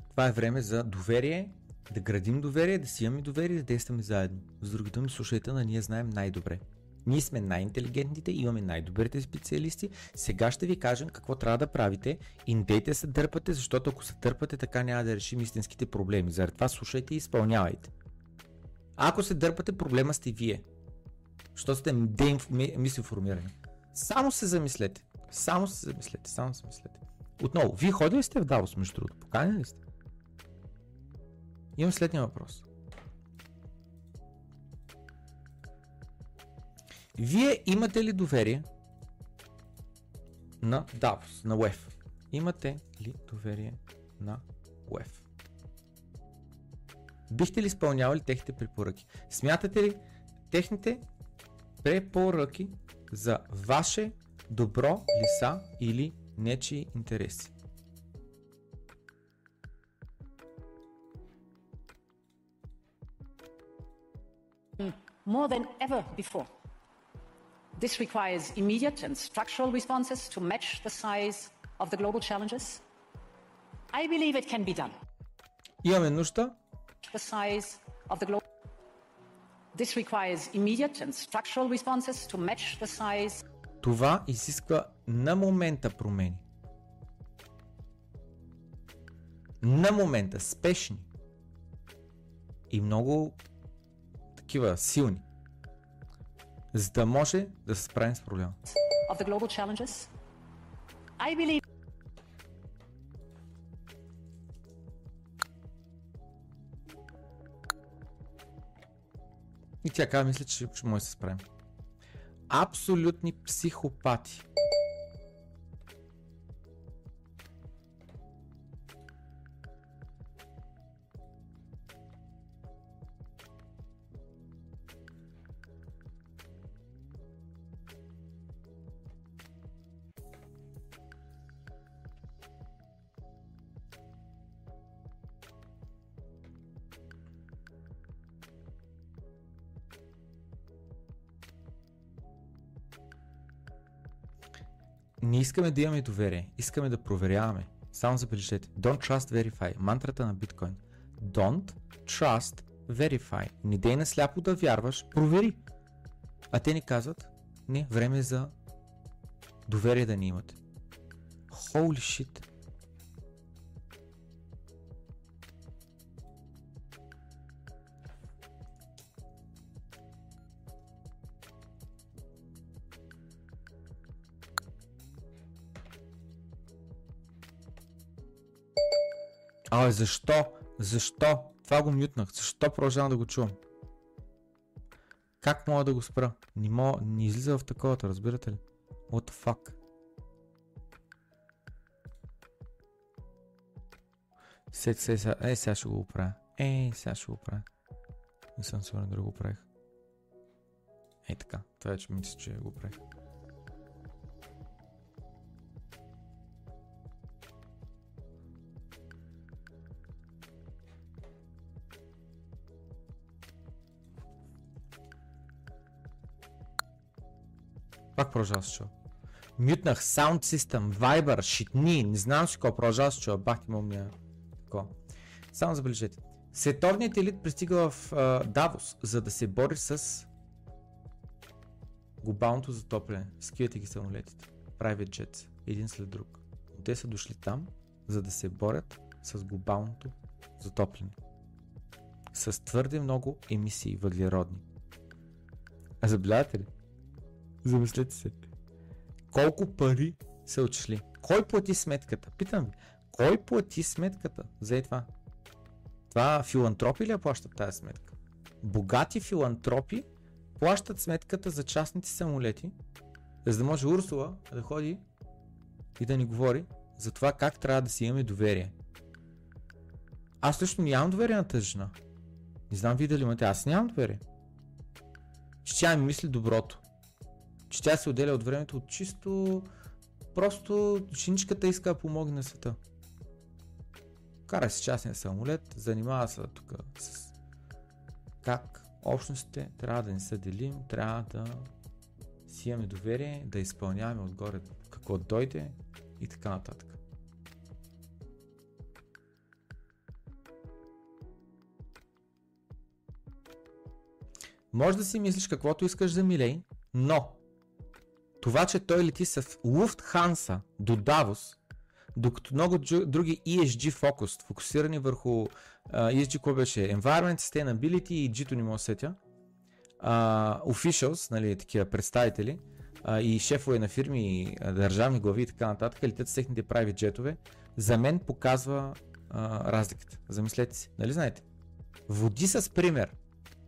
Това е време за доверие, да градим доверие, да си имаме доверие да действаме заедно. С други думи, слушайте на ние знаем най-добре. Ние сме най-интелигентните, имаме най-добрите специалисти. Сега ще ви кажем какво трябва да правите и не дейте се дърпате, защото ако се дърпате, така няма да решим истинските проблеми. Заради това слушайте и изпълнявайте. Ако се дърпате, проблема сте вие. Що сте мисинформирани. Само се замислете. Само се замислете. Само се замислете. Отново, вие ходили сте в Давос, между другото? Поканени ли сте? Имам следния въпрос. Вие имате ли доверие на Davos, на WEF? Имате ли доверие на WEF? Бихте ли изпълнявали техните препоръки? Смятате ли техните препоръки за ваше добро ли са или нечи интереси? More than ever before. This requires immediate and structural responses to match the size of the global challenges. I believe it can be done. Имаме нужда The size of the global This requires immediate and structural responses to match the size Това изисква на момента промени. На момента, спешни. И много такива силни. За да може да се справим с проблема. believe И тя казва, мисля, че ще може да се справим. Абсолютни психопати. Искаме да имаме доверие, искаме да проверяваме. Само забележете. Don't trust verify. Мантрата на биткоин. Don't trust verify. Не дей на сляпо да вярваш, провери. А те ни казват, не, време е за доверие да ни имате. Holy shit. Абе, защо? Защо? Това го мютнах. Защо продължавам да го чувам? Как мога да го спра? Не, мога, не излиза в таковата, разбирате ли? What the fuck? Се, се, се, е, сега ще го оправя. Е, сега ще го оправя. Не съм сигурен да го правих. Е така, това вече мисля, че го правих. Пак продължава с чува. Мютнах Sound System, Viber, шитни, не знам си какво продължава с чува. Бах ти умния. Тако. Само забележете. Световният елит пристига в а, Давос, за да се бори с глобалното затопляне. Скивате ги самолетите. Private jets. Един след друг. Те са дошли там, за да се борят с глобалното затопляне. С твърде много емисии въглеродни. А забелявате ли? Замислете се. Колко пари са отшли? Кой плати сметката? Питам ви. Кой плати сметката за това? Това филантропи ли я плащат тази сметка? Богати филантропи плащат сметката за частните самолети, за да може Урсула да ходи и да ни говори за това как трябва да си имаме доверие. Аз лично нямам доверие на тази жена. Не знам вие дали имате, аз нямам доверие. Че тя ми мисли доброто. Че тя се отделя от времето от чисто... Просто женичката иска да помогне на света. Кара си частния самолет, занимава се тук с как общностите трябва да не се делим, трябва да си имаме доверие, да изпълняваме отгоре какво дойде и така нататък. Може да си мислиш каквото искаш за Милей, но това, че той лети с Луфтханса до Давос, докато много други ESG фокус, фокусирани върху uh, ESG, какво беше? Environment, Sustainability и G-то не мога сетя. Uh, officials, нали, такива представители uh, и шефове на фирми, и, държавни глави и така нататък, летят с техните прави джетове, за мен показва uh, разликата. Замислете си, нали знаете? Води с пример.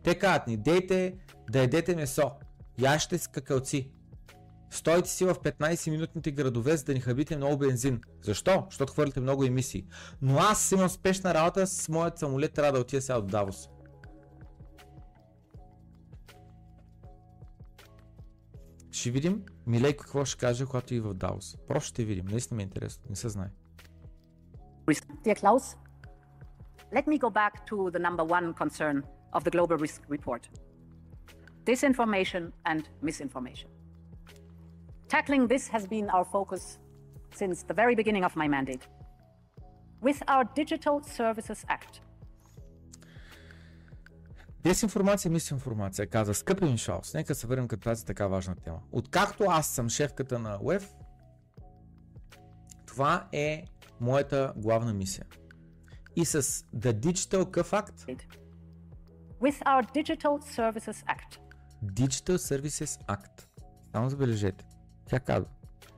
Те казват ни, дейте да едете месо, яще с какалци, Стойте си в 15-минутните градове, за да ни хабите много бензин. Защо? Защото хвърлите много емисии. Но аз имам спешна работа с моят самолет, трябва да отида сега от Давос. Ще видим Милейко какво ще каже, когато и в Давос. Просто ще видим. Наистина ми е интересно. Не се знае. Dear Klaus, let me go back to the number one concern of the Global Risk Report disinformation and misinformation. Tackling this has been our focus since the very beginning of my mandate. With our Digital Services Act, Дезинформация, мисинформация, каза скъпи Мишаус. Нека се върнем към тази така важна тема. Откакто аз съм шефката на УЕФ, това е моята главна мисия. И с The Digital Cuff Act, with our Digital Services Act, Digital Services Act, само забележете, тя казва,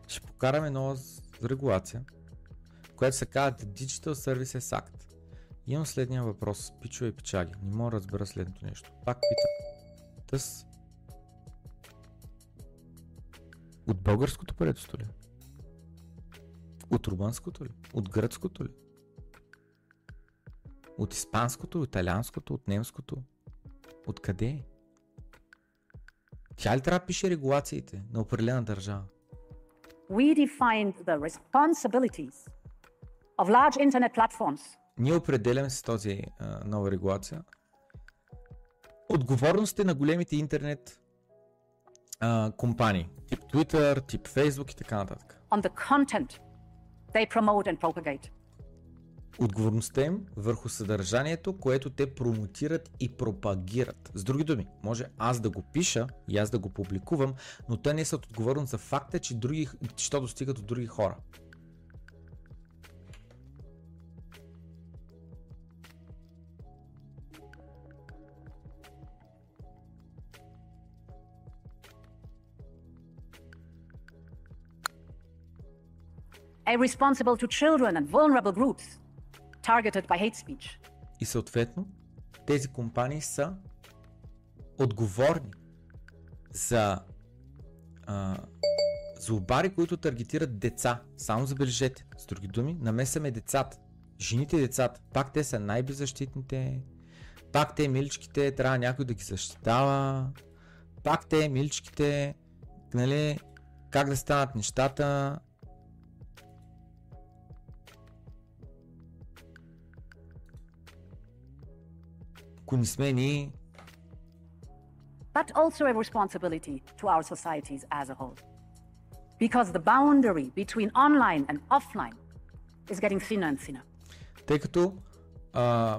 ще покараме нова регулация, която се казва The Digital Services Act. Имам следния въпрос, пичове и печали. Не мога да разбера следното нещо. Пак питам. Тъс. От българското правителство ли? От румънското ли? От гръцкото ли? От испанското, от италианското, от немското? От къде е? Тя ли трябва да пише регулациите на определена държава? we the responsibilities of large internet platforms Ние определяме с този а, нова регулация отговорностите на големите интернет а, компании, тип Twitter, тип Facebook и така нататък. on the content they promote and propagate. Отговорността им върху съдържанието, което те промотират и пропагират. С други думи, може аз да го пиша и аз да го публикувам, но те не са отговорни за факта, че, други, че то достигат от други хора. are responsible to children and vulnerable groups targeted by hate speech. И съответно, тези компании са отговорни за а, злобари, които таргетират деца. Само забележете. С други думи, намесаме децата. Жените и децата. Пак те са най-беззащитните. Пак те миличките, трябва някой да ги защитава. Пак те миличките, нали, как да станат нещата. Ако не сме ние, but also a responsibility to our societies as a whole. Because the boundary between online and offline is getting thinner and thinner. тъй като а,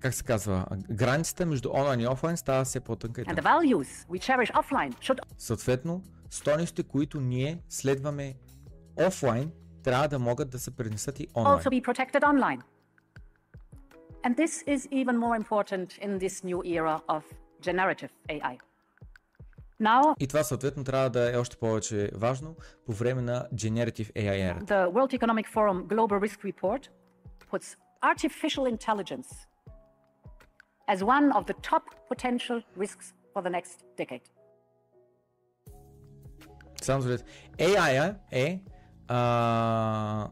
как се казва, границата между онлайн и офлайн става все по-тънка и And the values we cherish offline should Съответно, стойностите, които ние следваме офлайн, трябва да могат да се пренесат и онлайн. also be protected online. And this is even more important in this new era of generative AI. Now, И това съответно трябва да е още повече важно по време на Generative AI era. the World Economic Forum Global Risk Report puts artificial intelligence as one of the top potential risks for the next decade. Само забележете. AI е а,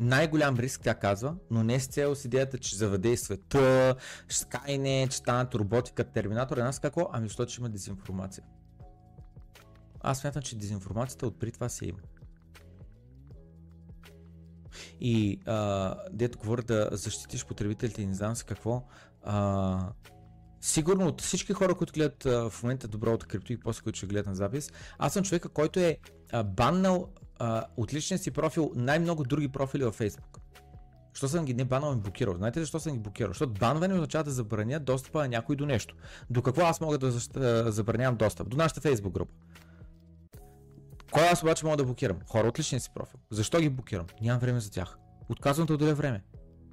най-голям риск, тя казва, но не с цел с идеята, че завладее света, Skynet, че станат роботи като Терминатор, една с какво? Ами защото ще има дезинформация. Аз смятам, че дезинформацията отпри това си има. И а, дето говоря да защитиш потребителите и не знам си какво, а, сигурно от всички хора, които гледат а, в момента доброто крипто и после, които ще гледат на запис, аз съм човека, който е а, баннал от личния си профил най-много други профили във Facebook. Що съм ги не банал и блокирал? Знаете защо съм ги блокирал? Защото банване означава да забраня достъпа на някой до нещо. До какво аз мога да забранявам достъп? До нашата Facebook група. Кой аз обаче мога да блокирам? Хора от личния си профил. Защо ги блокирам? Нямам време за тях. Отказвам да отделя време.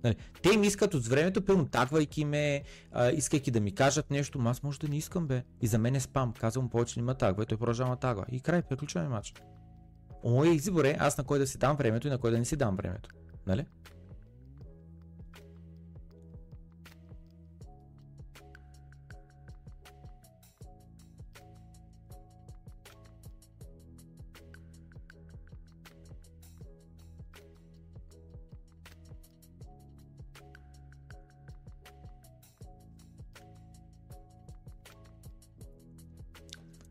Нали, те ми искат от времето, пълно тагвайки ме, а, искайки да ми кажат нещо, аз може да не искам бе. И за мен е спам. Казвам повече не ма тагва, и той продължава тагва. И край, приключваме матч. Моя избор е аз на кой да си дам времето и на кой да не си дам времето. Нали?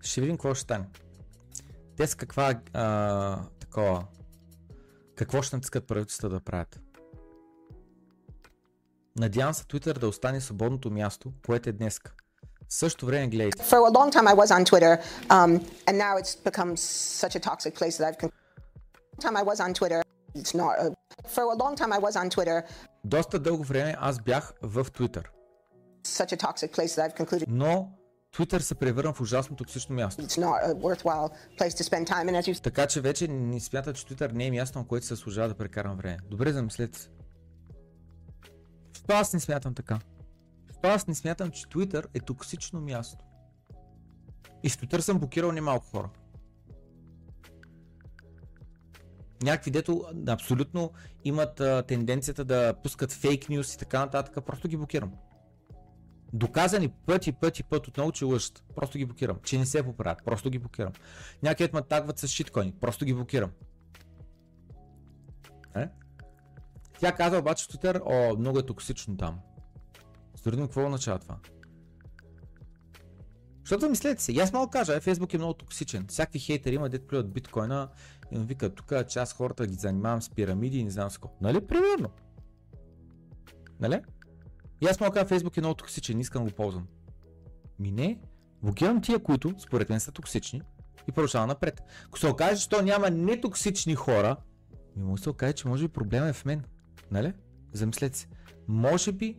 Ще видим какво ще стане. Те с каква а, такова. Какво ще натискат правителства да правят? Надявам се Twitter да остане свободното място, което е днеска. В същото време гледайте. For a long time, I was on Twitter, um, and now it's become such a toxic place that I've. Time I was on Twitter, it's not. A- for a long time, I was on Twitter, Доста дълго време аз бях в Twitter, such a toxic place that I've concluded но Twitter се превърна в ужасно токсично място. you Така че вече не смятам, че Twitter не е място, на което се служава да прекарам време. Добре, замислете се. Що аз не смятам така? Що аз не смятам, че Twitter е токсично място? И с Twitter съм блокирал немалко хора. Някакви дето абсолютно имат а, тенденцията да пускат фейк нюс и така нататък, просто ги блокирам. Доказани пъти, пъти, път отново, че лъжат. Просто ги блокирам. Че не се поправят. Просто ги блокирам. Някъде ме тагват с шиткоини. Просто ги блокирам. Е? Тя каза обаче в Twitter, о, много е токсично там. Студентно, какво означава това? Защото мислете и аз мога да кажа, е, Facebook е много токсичен. Всякакви хейтери има, дет плюят биткоина и ми викат, тук че аз хората ги занимавам с пирамиди и не знам с какво. Нали? Примерно. Нали? И аз мога да Facebook е много токсичен, не искам да го ползвам. Ми не, блокирам тия, които според мен са токсични и продължавам напред. Ако се окаже, че то няма нетоксични хора, ми може да се окаже, че може би проблема е в мен. Нали? Замислете се. Може би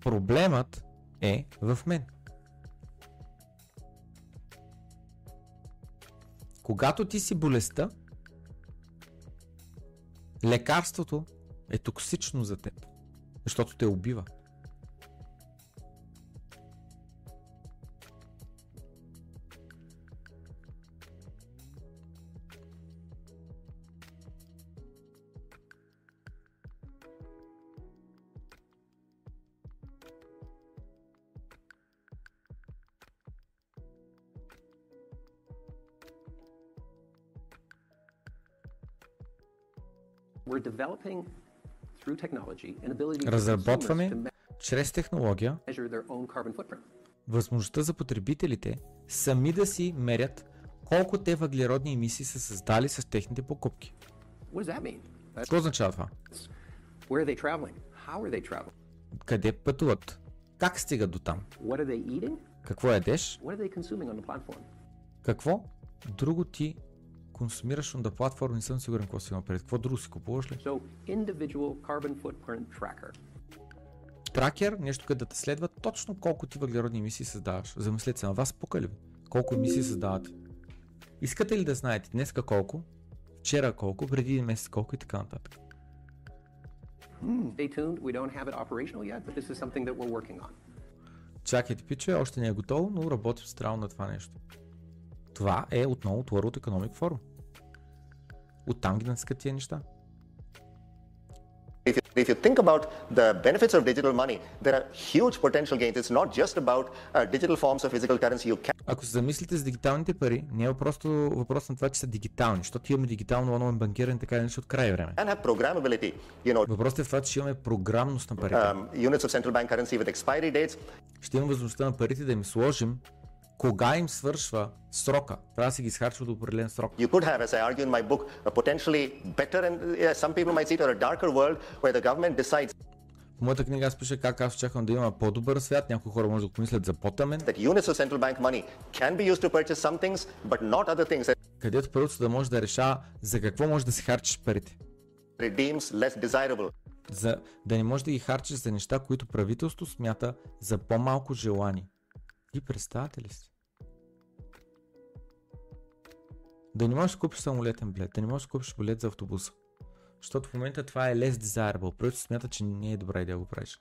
проблемът е в мен. Когато ти си болестта, лекарството е токсично за теб, защото те убива. Разработваме чрез технология възможността за потребителите сами да си мерят колко те въглеродни емисии са създали с техните покупки. Какво означава това? Къде пътуват? Как стигат до там? Какво ядеш? Какво друго ти консумираш на платформа? Не съм сигурен какво си има пред. Какво друго си купуваш ли? So, individual carbon footprint tracker. Тракер, нещо къде да те следва точно колко ти въглеродни емисии създаваш. Замислете се, на вас пука ли? Колко емисии създавате? Искате ли да знаете днеска колко, вчера колко, преди един месец колко и така нататък? Stay tuned. We don't have it operational yet, but this is something that we're working on. Чакайте, пиче, още не е готово, но работим странно на това нещо. Това е отново от World Economic Forum. Оттам ги натискат тия неща. If you, if you think about the benefits of digital money, there are huge potential gains. It's not just about uh, digital forms of physical currency. You can Ако се замислите за дигиталните пари, не е просто въпрос на това, че са дигитални, защото имаме дигитално онлайн банкиране така или иначе от край време. have programmability. You know, Въпросът е в това, че имаме програмност на парите. um, units of central bank currency with expiry dates. Ще има възможността на парите да им сложим кога им свършва срока. Трябва да се ги изхарчва до определен срок. You could have, as I argue in my book, a potentially better and yeah, some people might see it or a darker world where the government decides В моята книга аз пиша как аз очаквам да има по-добър свят, някои хора може да го помислят за по-тъмен, that units of central bank money can be used to purchase some things, but not other things that където правителството да може да решава за какво може да си харчиш парите. redeems less desirable. За да не може да ги харчиш за неща, които правителство смята за по-малко желани. И представяте ли си? Да не можеш да купиш самолетен билет, да не можеш да купиш билет за автобуса. Защото в момента това е less desirable. Правителството смята, че не е добра идея да го правиш.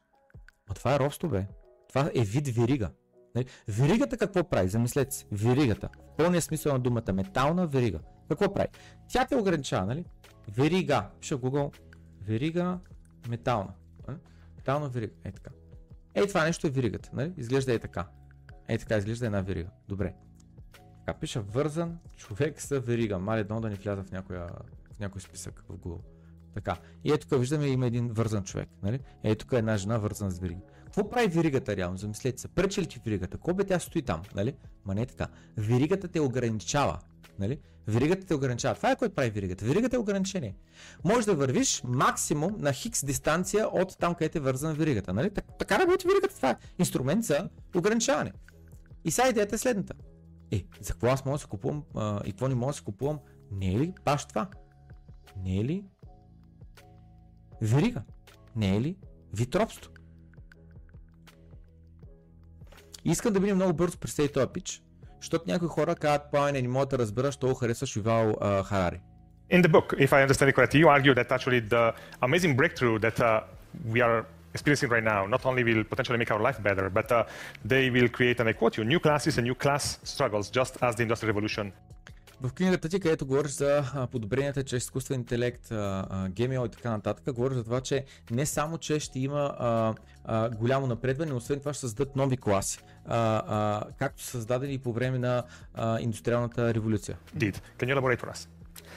А това е робство, бе. Това е вид верига. Нали? Веригата какво прави? Замислете се. Веригата. В пълния смисъл на думата. Метална верига. Какво прави? Тя те ограничава, нали? Верига. Пиша Google. Верига метална. Нали? Метална верига. Е така. Ей, това нещо е веригата. Нали? Изглежда е така. Ей така изглежда една верига. Добре. Така пиша вързан човек с верига. Мали едно да ни вляза в, някоя, в някой списък в Google. Така. И ето тук виждаме има един вързан човек. Нали? Ей тук е една жена вързана с верига. Какво прави веригата реално? Замислете се. Пречи ли ти веригата? Кой бе тя стои там? Нали? Ма не е така. Веригата те ограничава. Нали? Веригата те ограничава. Това е което прави веригата. Веригата е ограничение. Може да вървиш максимум на хикс дистанция от там, където е вързана веригата. Нали? Так, така работи веригата. Това е инструмент за ограничаване. И сега идеята е следната. Е, за какво аз мога да си купувам а, и какво не мога да си купувам? Не е ли баш това? Не е ли верига? Не е ли вид робство? И искам да минем много бързо през тези този пич, защото някои хора казват, Пламене, не мога да разбера, що харесваш Ювал а, Харари. In the book, if I understand it correctly, you argue that actually the amazing breakthrough that uh, we are experiencing right now not only will potentially make our life better, but uh, they will create, and I quote you, new classes and new class struggles, just as the Industrial Revolution В книгата ти, където говориш за подобренията чрез изкуствен интелект, GMO и така нататък, говориш за това, че не само, че ще има а, а, голямо напредване, но освен това ще създадат нови класи, а, а, както са създадени по време на а, индустриалната революция. did. Can you elaborate for us?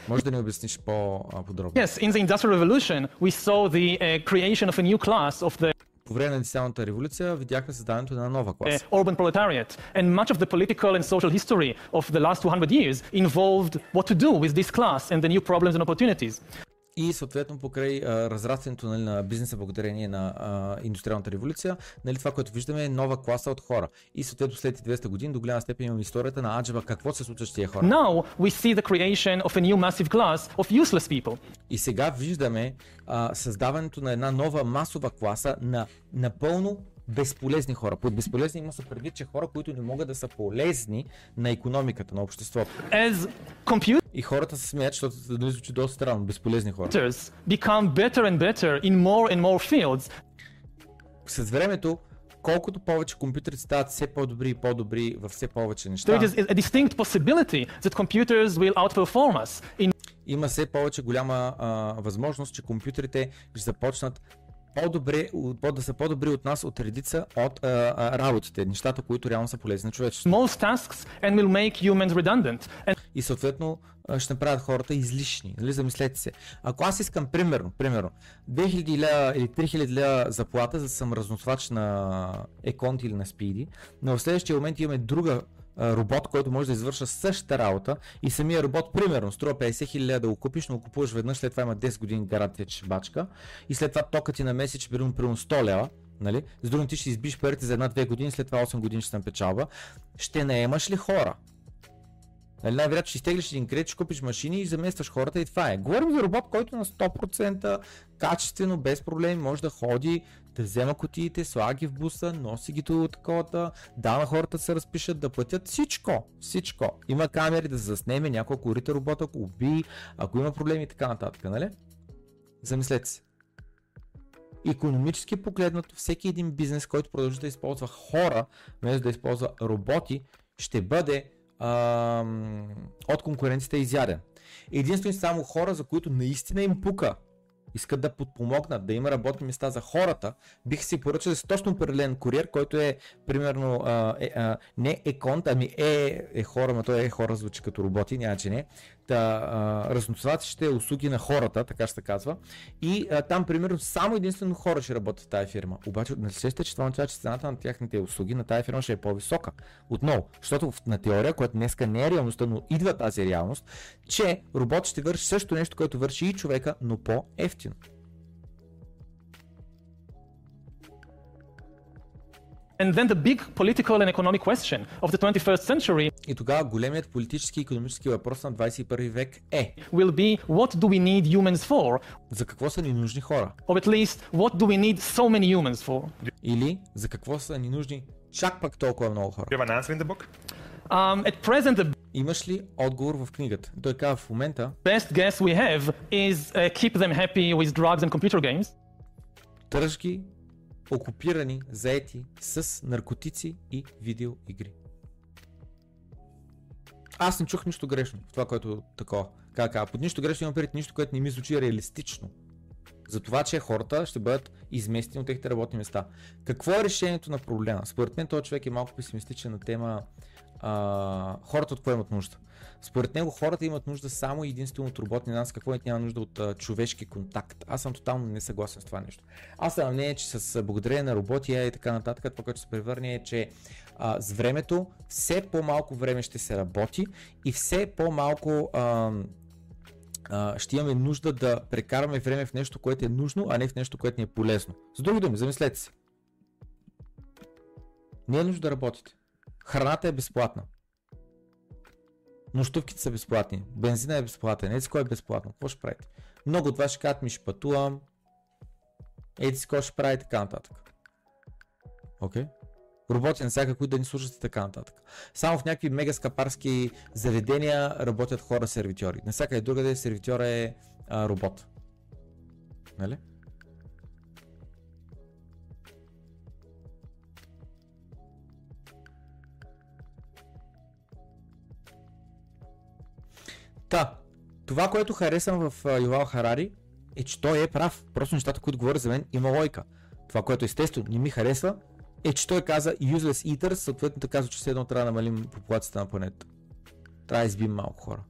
Може да ни обясниш по-подробно? Yes, in the Industrial Revolution, we saw the uh, creation of a new class of the По време на индустриалната революция видяхме създаването на нова класа. uh, urban proletariat. And much of the political and social history of the last 200 years involved what to do with this class and the new problems and opportunities. И съответно покрай а, разрастването нали, на бизнеса благодарение на а, индустриалната революция, нали, това, което виждаме е нова класа от хора. И съответно след 200 години до голяма степен имаме историята на Аджеба какво се случва с тия хора. Now we see the creation of a new massive class of useless people. И сега виждаме а, създаването на една нова масова класа на напълно безполезни хора. Под безполезни има се предвид, че хора, които не могат да са полезни на економиката, на обществото. As computers И хората се смеят, защото да звучи доста странно, безполезни хора. become better and better in more and more fields, С времето, колкото повече компютрите стават все по-добри и по-добри във все повече неща, there is a distinct possibility that computers will outperform us in има все повече голяма а, възможност, че компютрите ще започнат по-добре, по- да са по-добри от нас от редица от а, а, работите, нещата, които реално са полезни на човечеството. most tasks and will make humans redundant. And И съответно ще направят хората излишни. Нали? Замислете се. Ако аз искам, примерно, примерно 2000 лева или 3000 лева заплата, за да съм разносвач на Еконт или на Спиди, но в следващия момент имаме друга робот, който може да извършва същата работа и самия робот, примерно, струва 50 000 лева да го купиш, но го купуваш веднъж, след това има 10 години гарантия, че бачка и след това тока ти на месец, примерно, примерно 100 лева, нали? С другим ти ще избиш парите за една-две години, след това 8 години ще съм печалба. Ще наемаш ли хора? Нали, най-вероятно ще изтеглиш един кредит, ще купиш машини и заместваш хората и това е. Говорим за робот, който на 100% качествено, без проблеми, може да ходи, да взема кутиите, слага ги в буса, носи ги до таковата, да на хората се разпишат, да платят всичко, всичко. Има камери да заснеме, няколко рита робота, ако уби, ако има проблеми и така нататък, нали? Замислете се. Икономически погледнато, всеки един бизнес, който продължи да използва хора, вместо да използва роботи, ще бъде ам, от конкуренцията изяден. Единствено само хора, за които наистина им пука искат да подпомогнат, да има работни места за хората, бих си поръчал с точно определен куриер, който е примерно а, е, а, не е конт, ами е, е хора, но той е хора звучи като роботи, няма че не. Та, а, разноцветащите услуги на хората, така ще се казва. И а, там, примерно, само единствено хора ще работят в тази фирма. Обаче, не се че това означава, че цената на тяхните услуги на тази фирма ще е по-висока. Отново, защото на теория, която днеска не е реалността, но идва тази реалност, че робот ще върши също нещо, което върши и човека, но по-ефтино. And then the big political and economic question of the 21st century И тогава големият политически и економически въпрос на 21 век е will be what do we need humans for? За какво са ни нужни хора? Or at least what do we need so many humans for? Или за какво са ни нужни чак пак толкова много хора? You have an answer in the book? Um, at present, the Имаш ли отговор в книгата? Той казва в момента best guess we have is uh, keep them happy with drugs and computer games. тържги, окупирани, заети с наркотици и видеоигри. Аз не чух нищо грешно в това, което такова. Как, под нищо грешно имам предвид нищо, което не ми звучи реалистично. За това, че хората ще бъдат изместени от техните работни места. Какво е решението на проблема? Според мен този човек е малко песимистичен на тема а, хората от какво имат нужда. Според него хората имат нужда само и единствено от роботни нас, какво е няма нужда от а, човешки контакт. Аз съм тотално не съгласен с това нещо. Аз съм мнение, че с благодарение на роботи и така нататък, това, което се превърне е, че а, с времето все по-малко време ще се работи и все по-малко а, а, ще имаме нужда да прекараме време в нещо, което е нужно, а не в нещо, което ни е полезно. С други думи, замислете се. Не е нужда да работите. Храната е безплатна. Нощувките са безплатни. Бензина е безплатен. Еди кой е безплатно. Какво ще правите? Много от вас ще кажат ми ще пътувам. Еди кой ще прави и така нататък. Окей? Okay? Роботи на всяка, които да ни служат и така нататък. Само в някакви мега скапарски заведения работят хора сервитьори. Навсякъде другаде сервитьора е а, робот. Нали? Та, това, което харесвам в Ювал Харари е, че той е прав. Просто нещата, които говоря за мен, има лойка. Това, което естествено не ми харесва, е, че той каза useless eaters, съответно така казва, че все едно трябва да намалим популацията на планетата. Трябва да избим малко хора.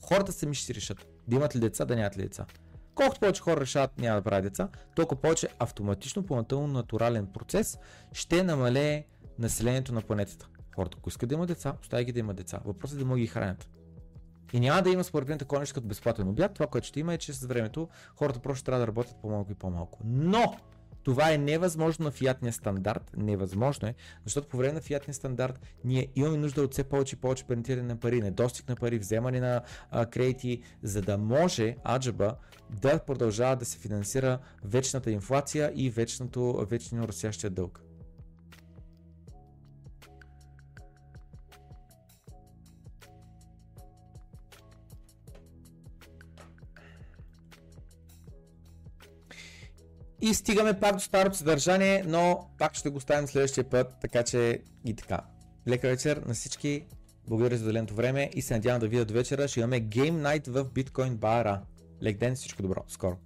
Хората сами ще си решат да имат ли деца, да нямат ли деца. Колкото повече хора решават няма да правят деца, толкова повече автоматично по натурален процес ще намалее населението на планетата. Хората, ако искат да имат деца, остави ги да имат деца. Въпросът е да могат ги хранят. И няма да има според мен такова нещо като безплатен обяд. Това, което ще има е, че с времето хората просто трябва да работят по-малко и по-малко. Но това е невъзможно на фиатния стандарт. Невъзможно е, защото по време на фиатния стандарт ние имаме нужда от все повече и повече парентиране на пари, недостиг на пари, вземане на а, кредити, за да може аджаба да продължава да се финансира вечната инфлация и вечното, вечно растящия дълг. И стигаме пак до старото съдържание, но пак ще го оставим следващия път, така че и така. Лека вечер на всички, благодаря за отделеното време и се надявам да видя до вечера. Ще имаме Game Night в Bitcoin бара. Лек ден, всичко добро, скоро.